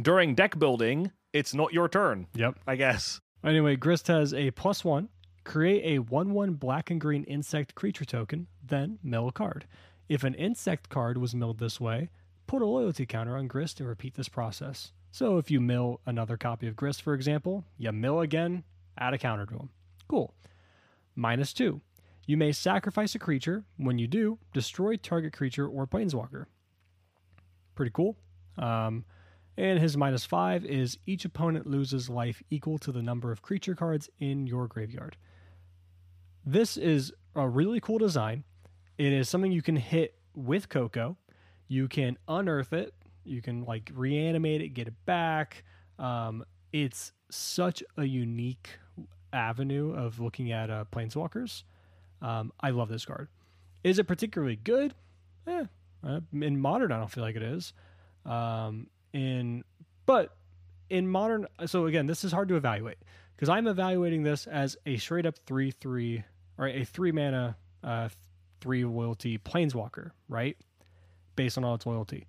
S2: during deck building, it's not your turn.
S1: Yep.
S2: I guess.
S1: Anyway, Grist has a plus one. Create a one-one black and green insect creature token. Then mill a card. If an insect card was milled this way, put a loyalty counter on Grist and repeat this process. So if you mill another copy of Grist, for example, you mill again, add a counter to him. Cool. Minus two. You may sacrifice a creature. When you do, destroy target creature or planeswalker. Pretty cool. Um, and his minus five is each opponent loses life equal to the number of creature cards in your graveyard. This is a really cool design. It is something you can hit with Coco. You can unearth it. You can like reanimate it, get it back. Um, it's such a unique avenue of looking at uh, planeswalkers. Um, I love this card. Is it particularly good? Eh, uh, in modern, I don't feel like it is. Um, in but in modern, so again, this is hard to evaluate because I'm evaluating this as a straight up three three or a three mana uh, three loyalty planeswalker, right? Based on all its loyalty.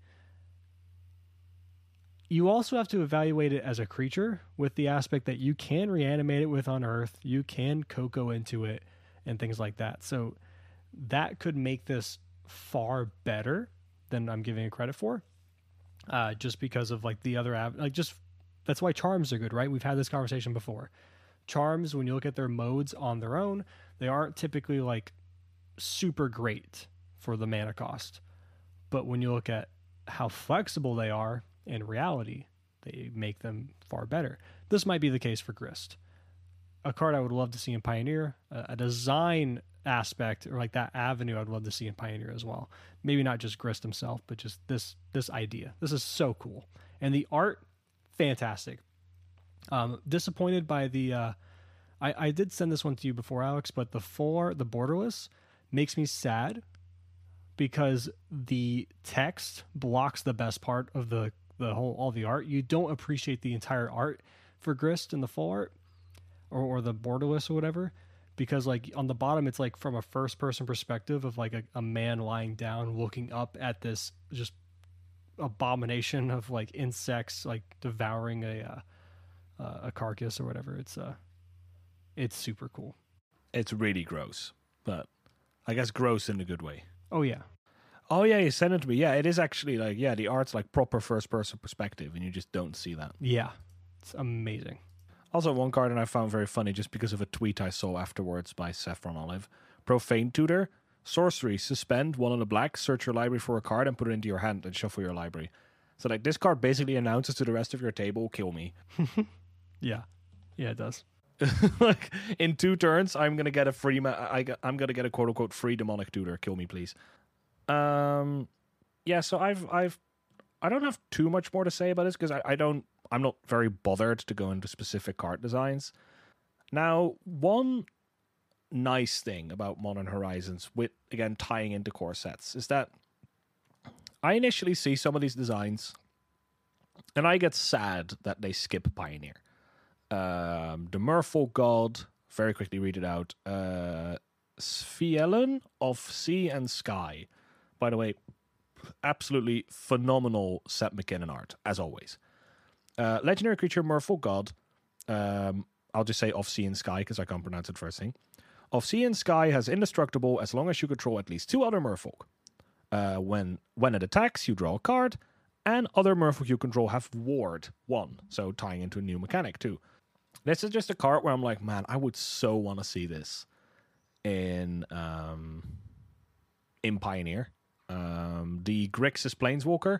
S1: You also have to evaluate it as a creature with the aspect that you can reanimate it with Unearth, you can Coco into it, and things like that. So that could make this far better than I'm giving it credit for. Uh, just because of like the other av- like just that's why charms are good, right? We've had this conversation before. Charms, when you look at their modes on their own, they aren't typically like super great for the mana cost. But when you look at how flexible they are in reality, they make them far better. This might be the case for Grist. A card I would love to see in Pioneer, a, design aspect or like that avenue I'd love to see in Pioneer as well. Maybe not just Grist himself, but just this this idea. This is so cool. And the art, fantastic. Um, disappointed by the uh, I, I did send this one to you before, Alex, but the four the borderless makes me sad because the text blocks the best part of the the whole all the art. You don't appreciate the entire art for Grist and the full art or, or the borderless or whatever because like on the bottom it's like from a first person perspective of like a, a man lying down looking up at this just abomination of like insects like devouring a uh, a carcass or whatever it's uh it's super cool
S2: It's really gross, but I guess gross in a good way.
S1: oh yeah
S2: Oh yeah, you sent it to me. Yeah, it is actually like yeah, the art's like proper first person perspective, and you just don't see that.
S1: yeah it's amazing
S2: Also, one card that I found very funny just because of a tweet I saw afterwards by Saffron Olive. Profane Tutor, sorcery, suspend one on a black, search your library for a card and put it into your hand and shuffle your library. So like this card basically announces to the rest of your table, kill me.
S1: yeah yeah it does
S2: like in two turns, I'm gonna get a free. Ma- I I'm gonna get a quote unquote free demonic tutor. Kill me, please. Um, yeah. So I've I've I don't have too much more to say about this because I, I don't I'm not very bothered to go into specific card designs. Now, one nice thing about Modern Horizons, with again tying into core sets, is that I initially see some of these designs, and I get sad that they skip Pioneer um, the Merfolk God. Very quickly read it out. Uh, Svyelun of Sea and Sky. By the way, absolutely phenomenal Seth McKinnon art, as always. Uh, legendary creature Merfolk God. Um, I'll just say of Sea and Sky because I can't pronounce it first thing. Of Sea and Sky has indestructible as long as you control at least two other Merfolk. Uh, when when it attacks, you draw a card, and other Merfolk you control have ward one, so tying into a new mechanic too. This is just a card where I'm like, man, I would so want to see this in um, in Pioneer. Um, the Grixis Planeswalker,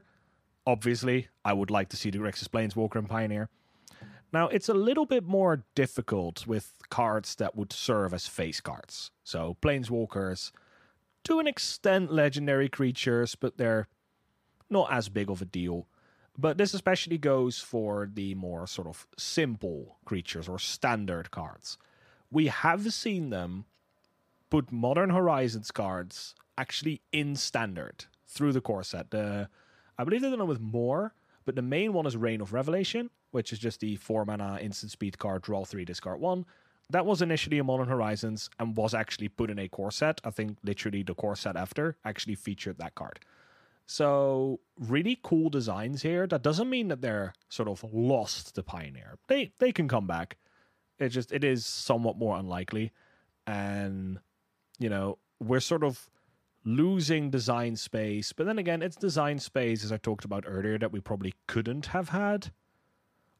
S2: obviously, I would like to see the Grixis Planeswalker in Pioneer. Now, it's a little bit more difficult with cards that would serve as face cards. So, Planeswalkers, to an extent, legendary creatures, but they're not as big of a deal. But this especially goes for the more sort of simple creatures or standard cards. We have seen them put Modern Horizons cards actually in standard through the core set. Uh, I believe they've done it with more, but the main one is Rain of Revelation, which is just the four mana instant speed card, draw three, discard one. That was initially a Modern Horizons and was actually put in a core set. I think literally the core set after actually featured that card. So really cool designs here. That doesn't mean that they're sort of lost to Pioneer. They they can come back. It just it is somewhat more unlikely, and you know we're sort of losing design space. But then again, it's design space as I talked about earlier that we probably couldn't have had,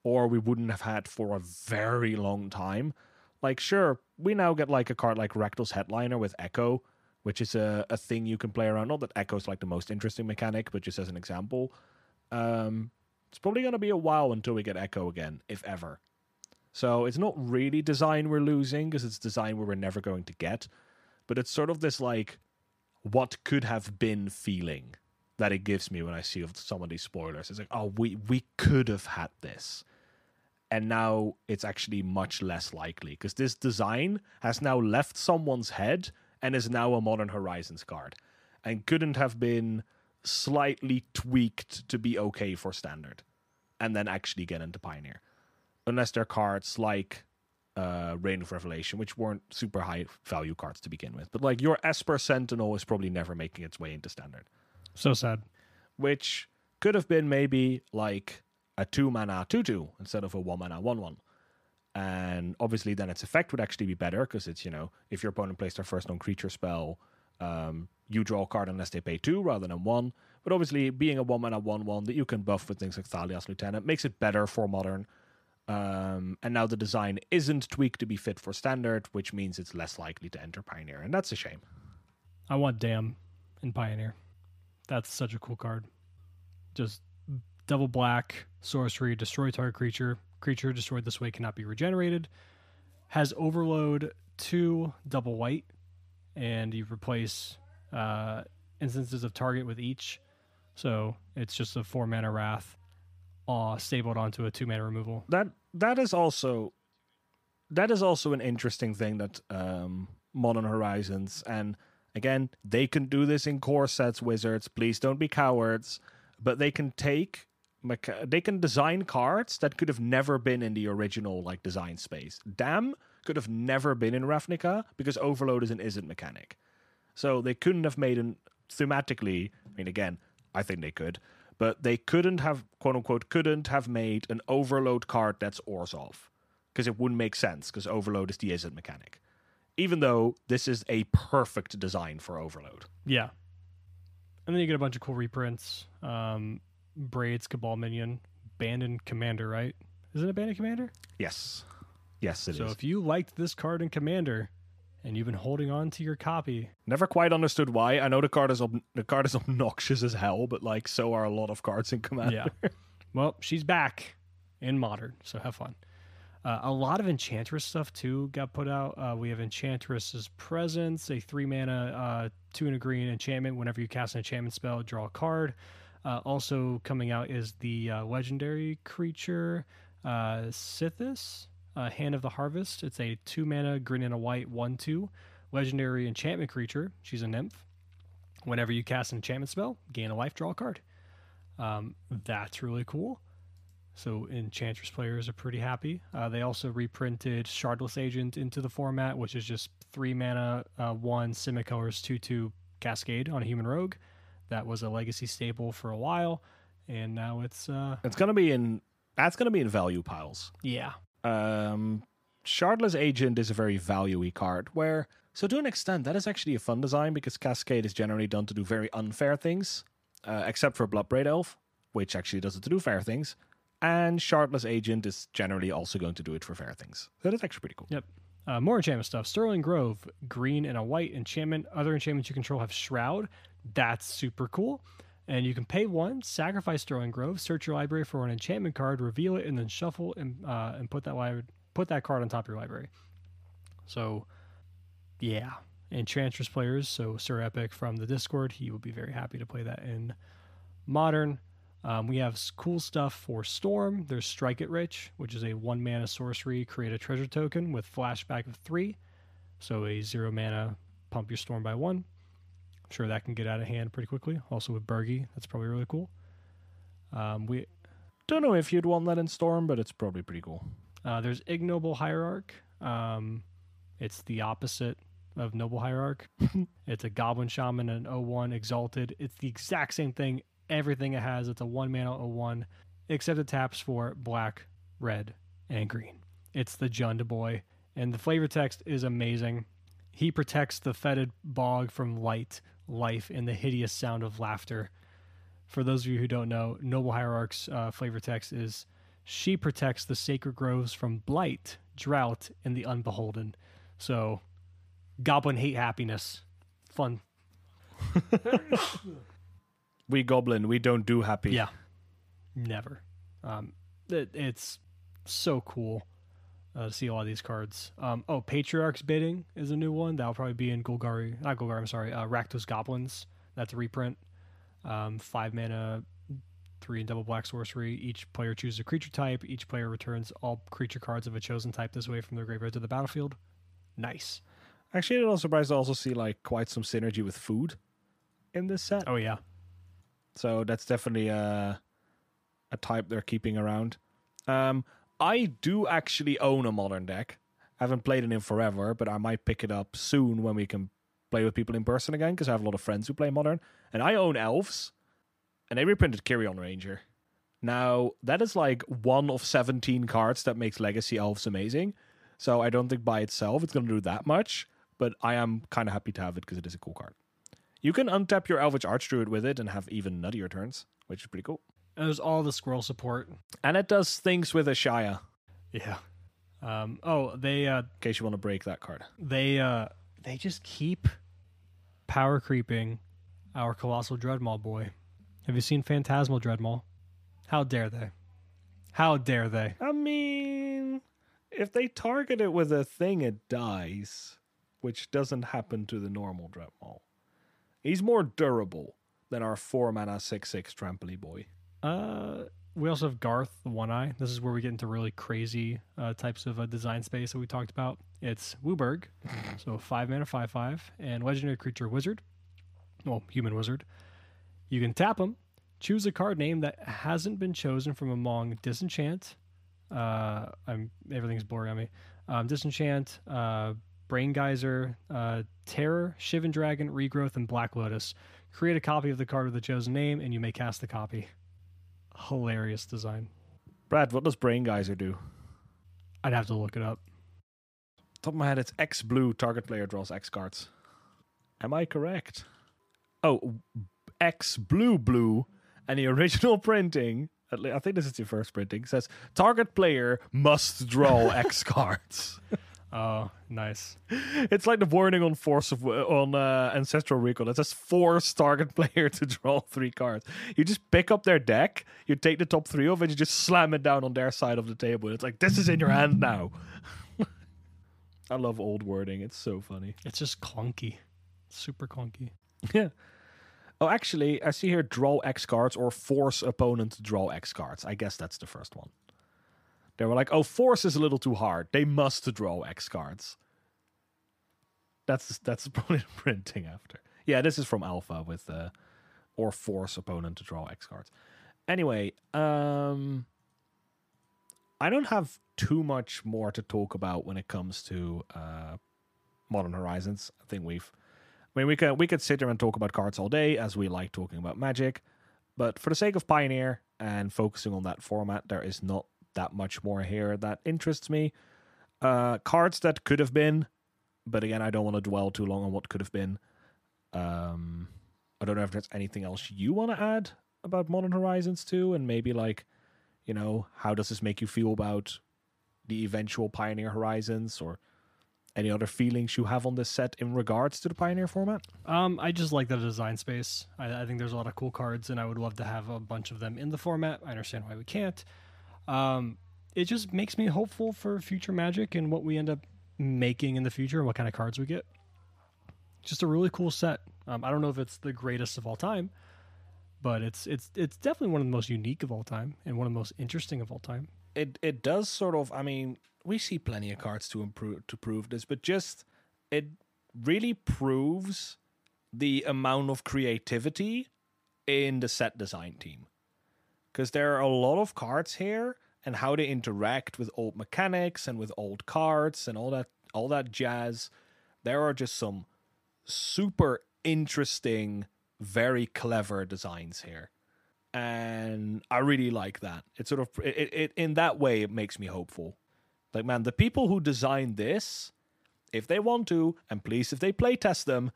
S2: or we wouldn't have had for a very long time. Like sure, we now get like a card like Rectal's Headliner with Echo which is a, a thing you can play around. Not that Echo's like the most interesting mechanic, but just as an example. Um, it's probably going to be a while until we get Echo again, if ever. So it's not really design we're losing, because it's design we we're never going to get. But it's sort of this like, what could have been feeling that it gives me when I see some of these spoilers. It's like, oh, we, we could have had this. And now it's actually much less likely, because this design has now left someone's head and is now a Modern Horizons card, and couldn't have been slightly tweaked to be okay for standard, and then actually get into Pioneer, unless they're cards like uh, Rain of Revelation, which weren't super high value cards to begin with. But like your Esper Sentinel is probably never making its way into standard,
S1: so sad.
S2: which could have been maybe like a two mana two two instead of a one mana one one and obviously then its effect would actually be better because it's you know if your opponent plays their first known creature spell um, you draw a card unless they pay two rather than one but obviously being a one mana one one that you can buff with things like Thalia's Lieutenant makes it better for modern um, and now the design isn't tweaked to be fit for standard which means it's less likely to enter Pioneer and that's a shame
S1: I want Damn in Pioneer. That's such a cool card. Just double black sorcery, destroy target creature. Creature destroyed this way cannot be regenerated. Has overload two double white, and you replace uh, instances of target with each. So it's just a four mana wrath, uh, stabled onto a two mana removal.
S2: that that is also that is also an interesting thing that um, Modern Horizons and again they can do this in core sets. Wizards, please don't be cowards, but they can take mecha- they can design cards that could have never been in the original like design space. Damn could have never been in Ravnica because Overload is an Izzet mechanic, so they couldn't have made an thematically. I mean, again, I think they could. But they couldn't have, quote unquote, couldn't have made an overload card that's Orzhov because it wouldn't make sense because overload is the Izzet mechanic. Even though this is a perfect design for overload.
S1: Yeah. And then you get a bunch of cool reprints. Um, Braids, Cabal Minion, Bandon Commander, right? Is it a Bandon Commander?
S2: Yes. Yes, it is.
S1: so if you liked this card in Commander and you've been holding on to your copy,
S2: Never quite understood why. I know the card is ob- the card is obnoxious as hell, but like so are a lot of cards in Commander.
S1: yeah. well, she's back in Modern, so have fun. Uh, a lot of Enchantress stuff too got put out. Uh, we have Enchantress's Presence, a three mana, uh, two and a green enchantment. Whenever you cast an enchantment spell, draw a card. Uh, also coming out is the uh, legendary creature uh, Sythis, uh, Hand of the Harvest. It's a two mana, green and a white, one two legendary enchantment creature. She's a nymph. Whenever you cast an enchantment spell, gain a life, draw a card. Um, that's really cool. So Enchantress players are pretty happy. Uh, they also reprinted Shardless Agent into the format, which is just three mana, uh, one Simicolors, two two Cascade on a human rogue. That was a legacy staple for a while, and now it's uh,
S2: It's gonna be in that's gonna be in value piles.
S1: yeah,
S2: um, Shardless Agent is a very value-y card. Where so to an extent that is actually a fun design because Cascade is generally done to do very unfair things, uh, except for Bloodbraid Elf, which actually does it to do fair things. And Shardless Agent is generally also going to do it for fair things. So that's actually pretty cool.
S1: Yep. Uh, more enchantment stuff. Sterling Grove, green and a white enchantment. Other enchantments you control have Shroud. That's super cool. And you can pay one, sacrifice Sterling Grove, search your library for an enchantment card, reveal it, and then shuffle and uh, and put that li- put that card on top of your library. So, yeah, Enchantress players. So Sir Epic from the Discord, he will be very happy to play that in Modern. Um, we have cool stuff for Storm. There's Strike It Rich, which is a one mana sorcery, create a treasure token with flashback of three. So a zero mana, pump your Storm by one. Sure that can get out of hand pretty quickly. Also with Birgi, that's probably really cool. Um, we
S2: Don't know if you'd want that in Storm, but it's probably pretty cool.
S1: uh, there's Ignoble Hierarch. Um, it's the opposite of Noble Hierarch. it's a Goblin Shaman and 01 Exalted. It's the exact same thing. Everything it has. It's a one mana 01, except it taps for black, red, and green. It's the Junda boy, and the flavor text is amazing. He protects the fetid bog from light, life, and the hideous sound of laughter. For those of you who don't know, Noble Hierarch's uh, flavor text is she protects the sacred groves from blight, drought, and the unbeholden. So, goblin hate happiness. Fun.
S2: We Goblin, we don't do happy.
S1: Yeah. Never. Um, it, it's so cool uh, to see all of these cards. Um, oh, Patriarch's Bidding is a new one. That'll probably be in Golgari. Not Golgari, I'm sorry. Uh, Rakdos Goblins. That's a reprint. Um, five mana, three and double black sorcery. Each player chooses a creature type. Each player returns all creature cards of a chosen type this way from their graveyard to the battlefield. Nice.
S2: Actually, I'm surprised to also see like quite some synergy with food in this set.
S1: Oh, yeah.
S2: So that's definitely a a type they're keeping around. Um, I do actually own a modern deck. I haven't played it in forever, but I might pick it up soon when we can play with people in person again because I have a lot of friends who play modern. And I own elves, and they reprinted Quirion Ranger. Now that is like one of seventeen cards that makes Legacy Elves amazing. So I don't think by itself it's going to do that much, but I am kind of happy to have it because it is a cool card. You can untap your Elvish Archdruid with it and have even nuttier turns, which is pretty cool.
S1: There's all the squirrel support.
S2: And it does things with a Shia,
S1: Yeah. Um, oh, they uh,
S2: in case you want to break that card.
S1: they uh they just keep power creeping our colossal dreadmaw boy. Have you seen Phantasmal Dreadmaw? How dare they? How dare they?
S2: I mean, if they target it with a thing, it dies, which doesn't happen to the normal Dreadmaw. He's more durable than our four mana six six trampoline boy.
S1: Uh, we also have Garth, the One Eye. This is where we get into really crazy uh, types of uh, design space that we talked about. It's Wooburg, so five mana, five five, and legendary creature wizard. Well, human wizard. You can tap him, choose a card name that hasn't been chosen from among Disenchant. Uh, I'm everything's blurry on me. Um, Disenchant, uh, Brain Geyser, uh, Terror, Shivan Dragon, Regrowth, and Black Lotus. Create a copy of the card with the chosen name, and you may cast the copy. Hilarious design.
S2: Brad, what does Brain Geyser do?
S1: I'd have to look it up.
S2: Top of my head, it's X blue. Target player draws X cards. Am I correct? Oh, X blue blue, and the original printing. I think this is your first printing. Says target player must draw X cards.
S1: Oh, nice.
S2: It's like the warning on Force of on uh, Ancestral Recall. It says force target player to draw three cards. You just pick up their deck, you take the top three of it, you just slam it down on their side of the table. It's like this is in your hand now. I love old wording. It's so funny.
S1: It's just clunky. Super clunky.
S2: Yeah. Oh, actually, I see here draw X cards or force opponent to draw X cards. I guess that's the first one. They were like, oh, force is a little too hard. They must draw X cards. That's that's the printing after. Yeah, this is from Alpha with uh, or force opponent to draw X cards. Anyway, um, I don't have too much more to talk about when it comes to uh, Modern Horizons. I think we've I mean, we could we could sit there and talk about cards all day, as we like talking about Magic. But for the sake of Pioneer and focusing on that format, there is not that much more here that interests me. Uh, cards that could have been, but again, I don't want to dwell too long on what could have been. Um, I don't know if there's anything else you want to add about Modern Horizons 2, and maybe like, you know, how does this make you feel about the eventual Pioneer Horizons, or any other feelings you have on this set in regards to the Pioneer format?
S1: Um, I just like the design space. I, I think there's a lot of cool cards, and I would love to have a bunch of them in the format. I understand why we can't. Um, it just makes me hopeful for future Magic and what we end up making in the future and what kind of cards we get. Just a really cool set. Um, I don't know if it's the greatest of all time, but it's it's it's definitely one of the most unique of all time and one of the most interesting of all time.
S2: it it does sort of i mean we see plenty of cards to improve to prove this but just it really proves the amount of creativity in the set design team because there are a lot of cards here and how they interact with old mechanics and with old cards and all that all that jazz there are just some super interesting very clever designs here and I really like that. It sort of it, it in that way it makes me hopeful. Like man, the people who designed this, if they want to, and please if they play test them,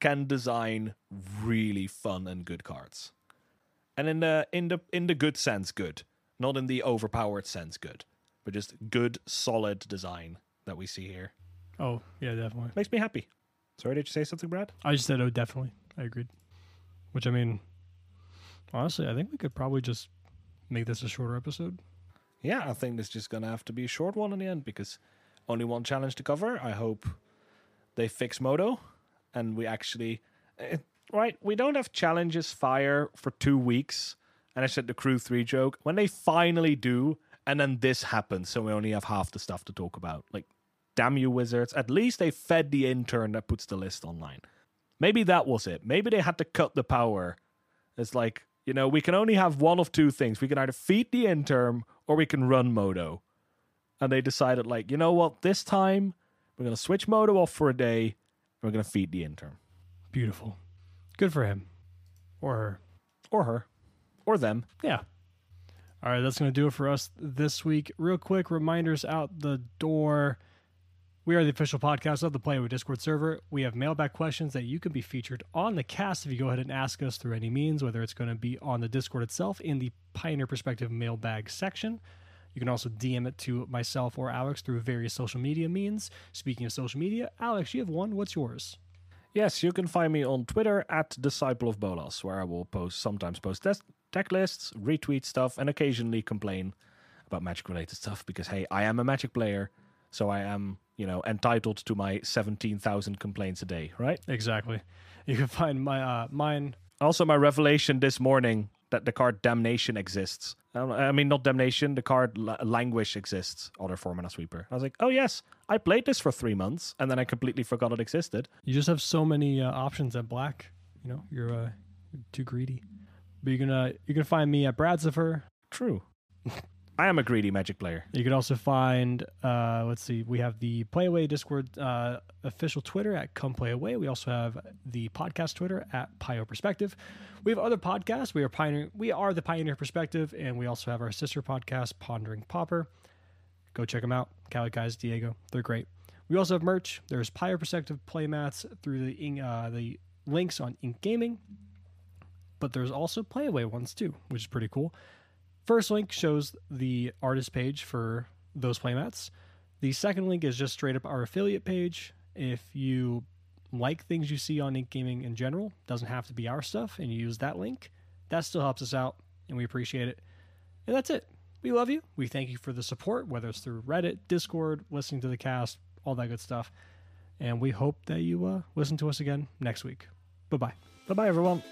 S2: can design really fun and good cards. And in the in the in the good sense, good, not in the overpowered sense, good, but just good, solid design that we see here
S1: Oh yeah, definitely.
S2: makes me happy. Sorry, did you say something, Brad?
S1: I just said oh, definitely. I agreed. Which I mean, honestly, I think we could probably just make this a shorter episode.
S2: yeah, I think this is just gonna have to be a short one in the end because only one challenge to cover. I hope they fix Modo and we actually eh, right. We don't have challenges fire for two weeks, and I said the crew three joke when they finally do, and then this happens, so we only have half the stuff to talk about. Like, damn you, wizards! At least they fed the intern that puts the list online. Maybe that was it. Maybe they had to cut the power. It's like you know, we can only have one of two things. We can either feed the intern or we can run Modo. And they decided, like, you know what, this time we're going to switch Modo off for a day and we're going to feed the intern.
S1: Beautiful. Good for him. Or her.
S2: Or her. Or them.
S1: Yeah. All right, that's going to do it for us this week. Real quick reminders out the door. We are the official podcast of the Play with Discord server. We have mailbag questions that you can be featured on the cast if you go ahead and ask us through any means, whether it's going to be on the Discord itself in the Pioneer Perspective mailbag section. You can also DM it to myself or Alex through various social media means. Speaking of social media, Alex, you have one. What's yours?
S2: Yes, you can find me on Twitter at Disciple of Bolas, where I will post sometimes post test deck lists, retweet stuff, and occasionally complain about Magic related stuff because hey, I am a Magic player, so I am you know entitled to my seventeen thousand complaints a day, right?
S1: Exactly. You can find my uh, mine.
S2: Also, my revelation this morning that the card Damnation exists. I mean, not Damnation, the card La- Languish exists, other Formula Sweeper. I was like, oh, yes, I played this for three months, and then I completely forgot it existed.
S1: You just have so many uh, options at black. You know, you're, uh, you're too greedy. But you can uh, you can find me at Bradcifer.
S2: True. I am a greedy Magic player.
S1: You can also find, uh, let's see, we have the Playaway Discord uh, official Twitter at Come Play Away. We also have the podcast Twitter at Pio Perspective. We have other podcasts. We are pioneer. We are the Pioneer Perspective, and we also have our sister podcast, Pondering Pauper. Go check them out. Cali guys, Diego, they're great. We also have merch. There's Pio Perspective playmats through the uh, the links on Inked Gaming, but there's also Playaway ones too, which is pretty cool. First link shows the artist page for those playmats. The second link is just straight up our affiliate page. If you like things you see on Inked Gaming in general, doesn't have to be our stuff, and you use that link, that still helps us out, and we appreciate it. And that's it. We love you. We thank you for the support, whether it's through Reddit, Discord, listening to the cast, all that good stuff. And we hope that you uh, listen to us again next week. Bye bye.
S2: Bye bye, everyone.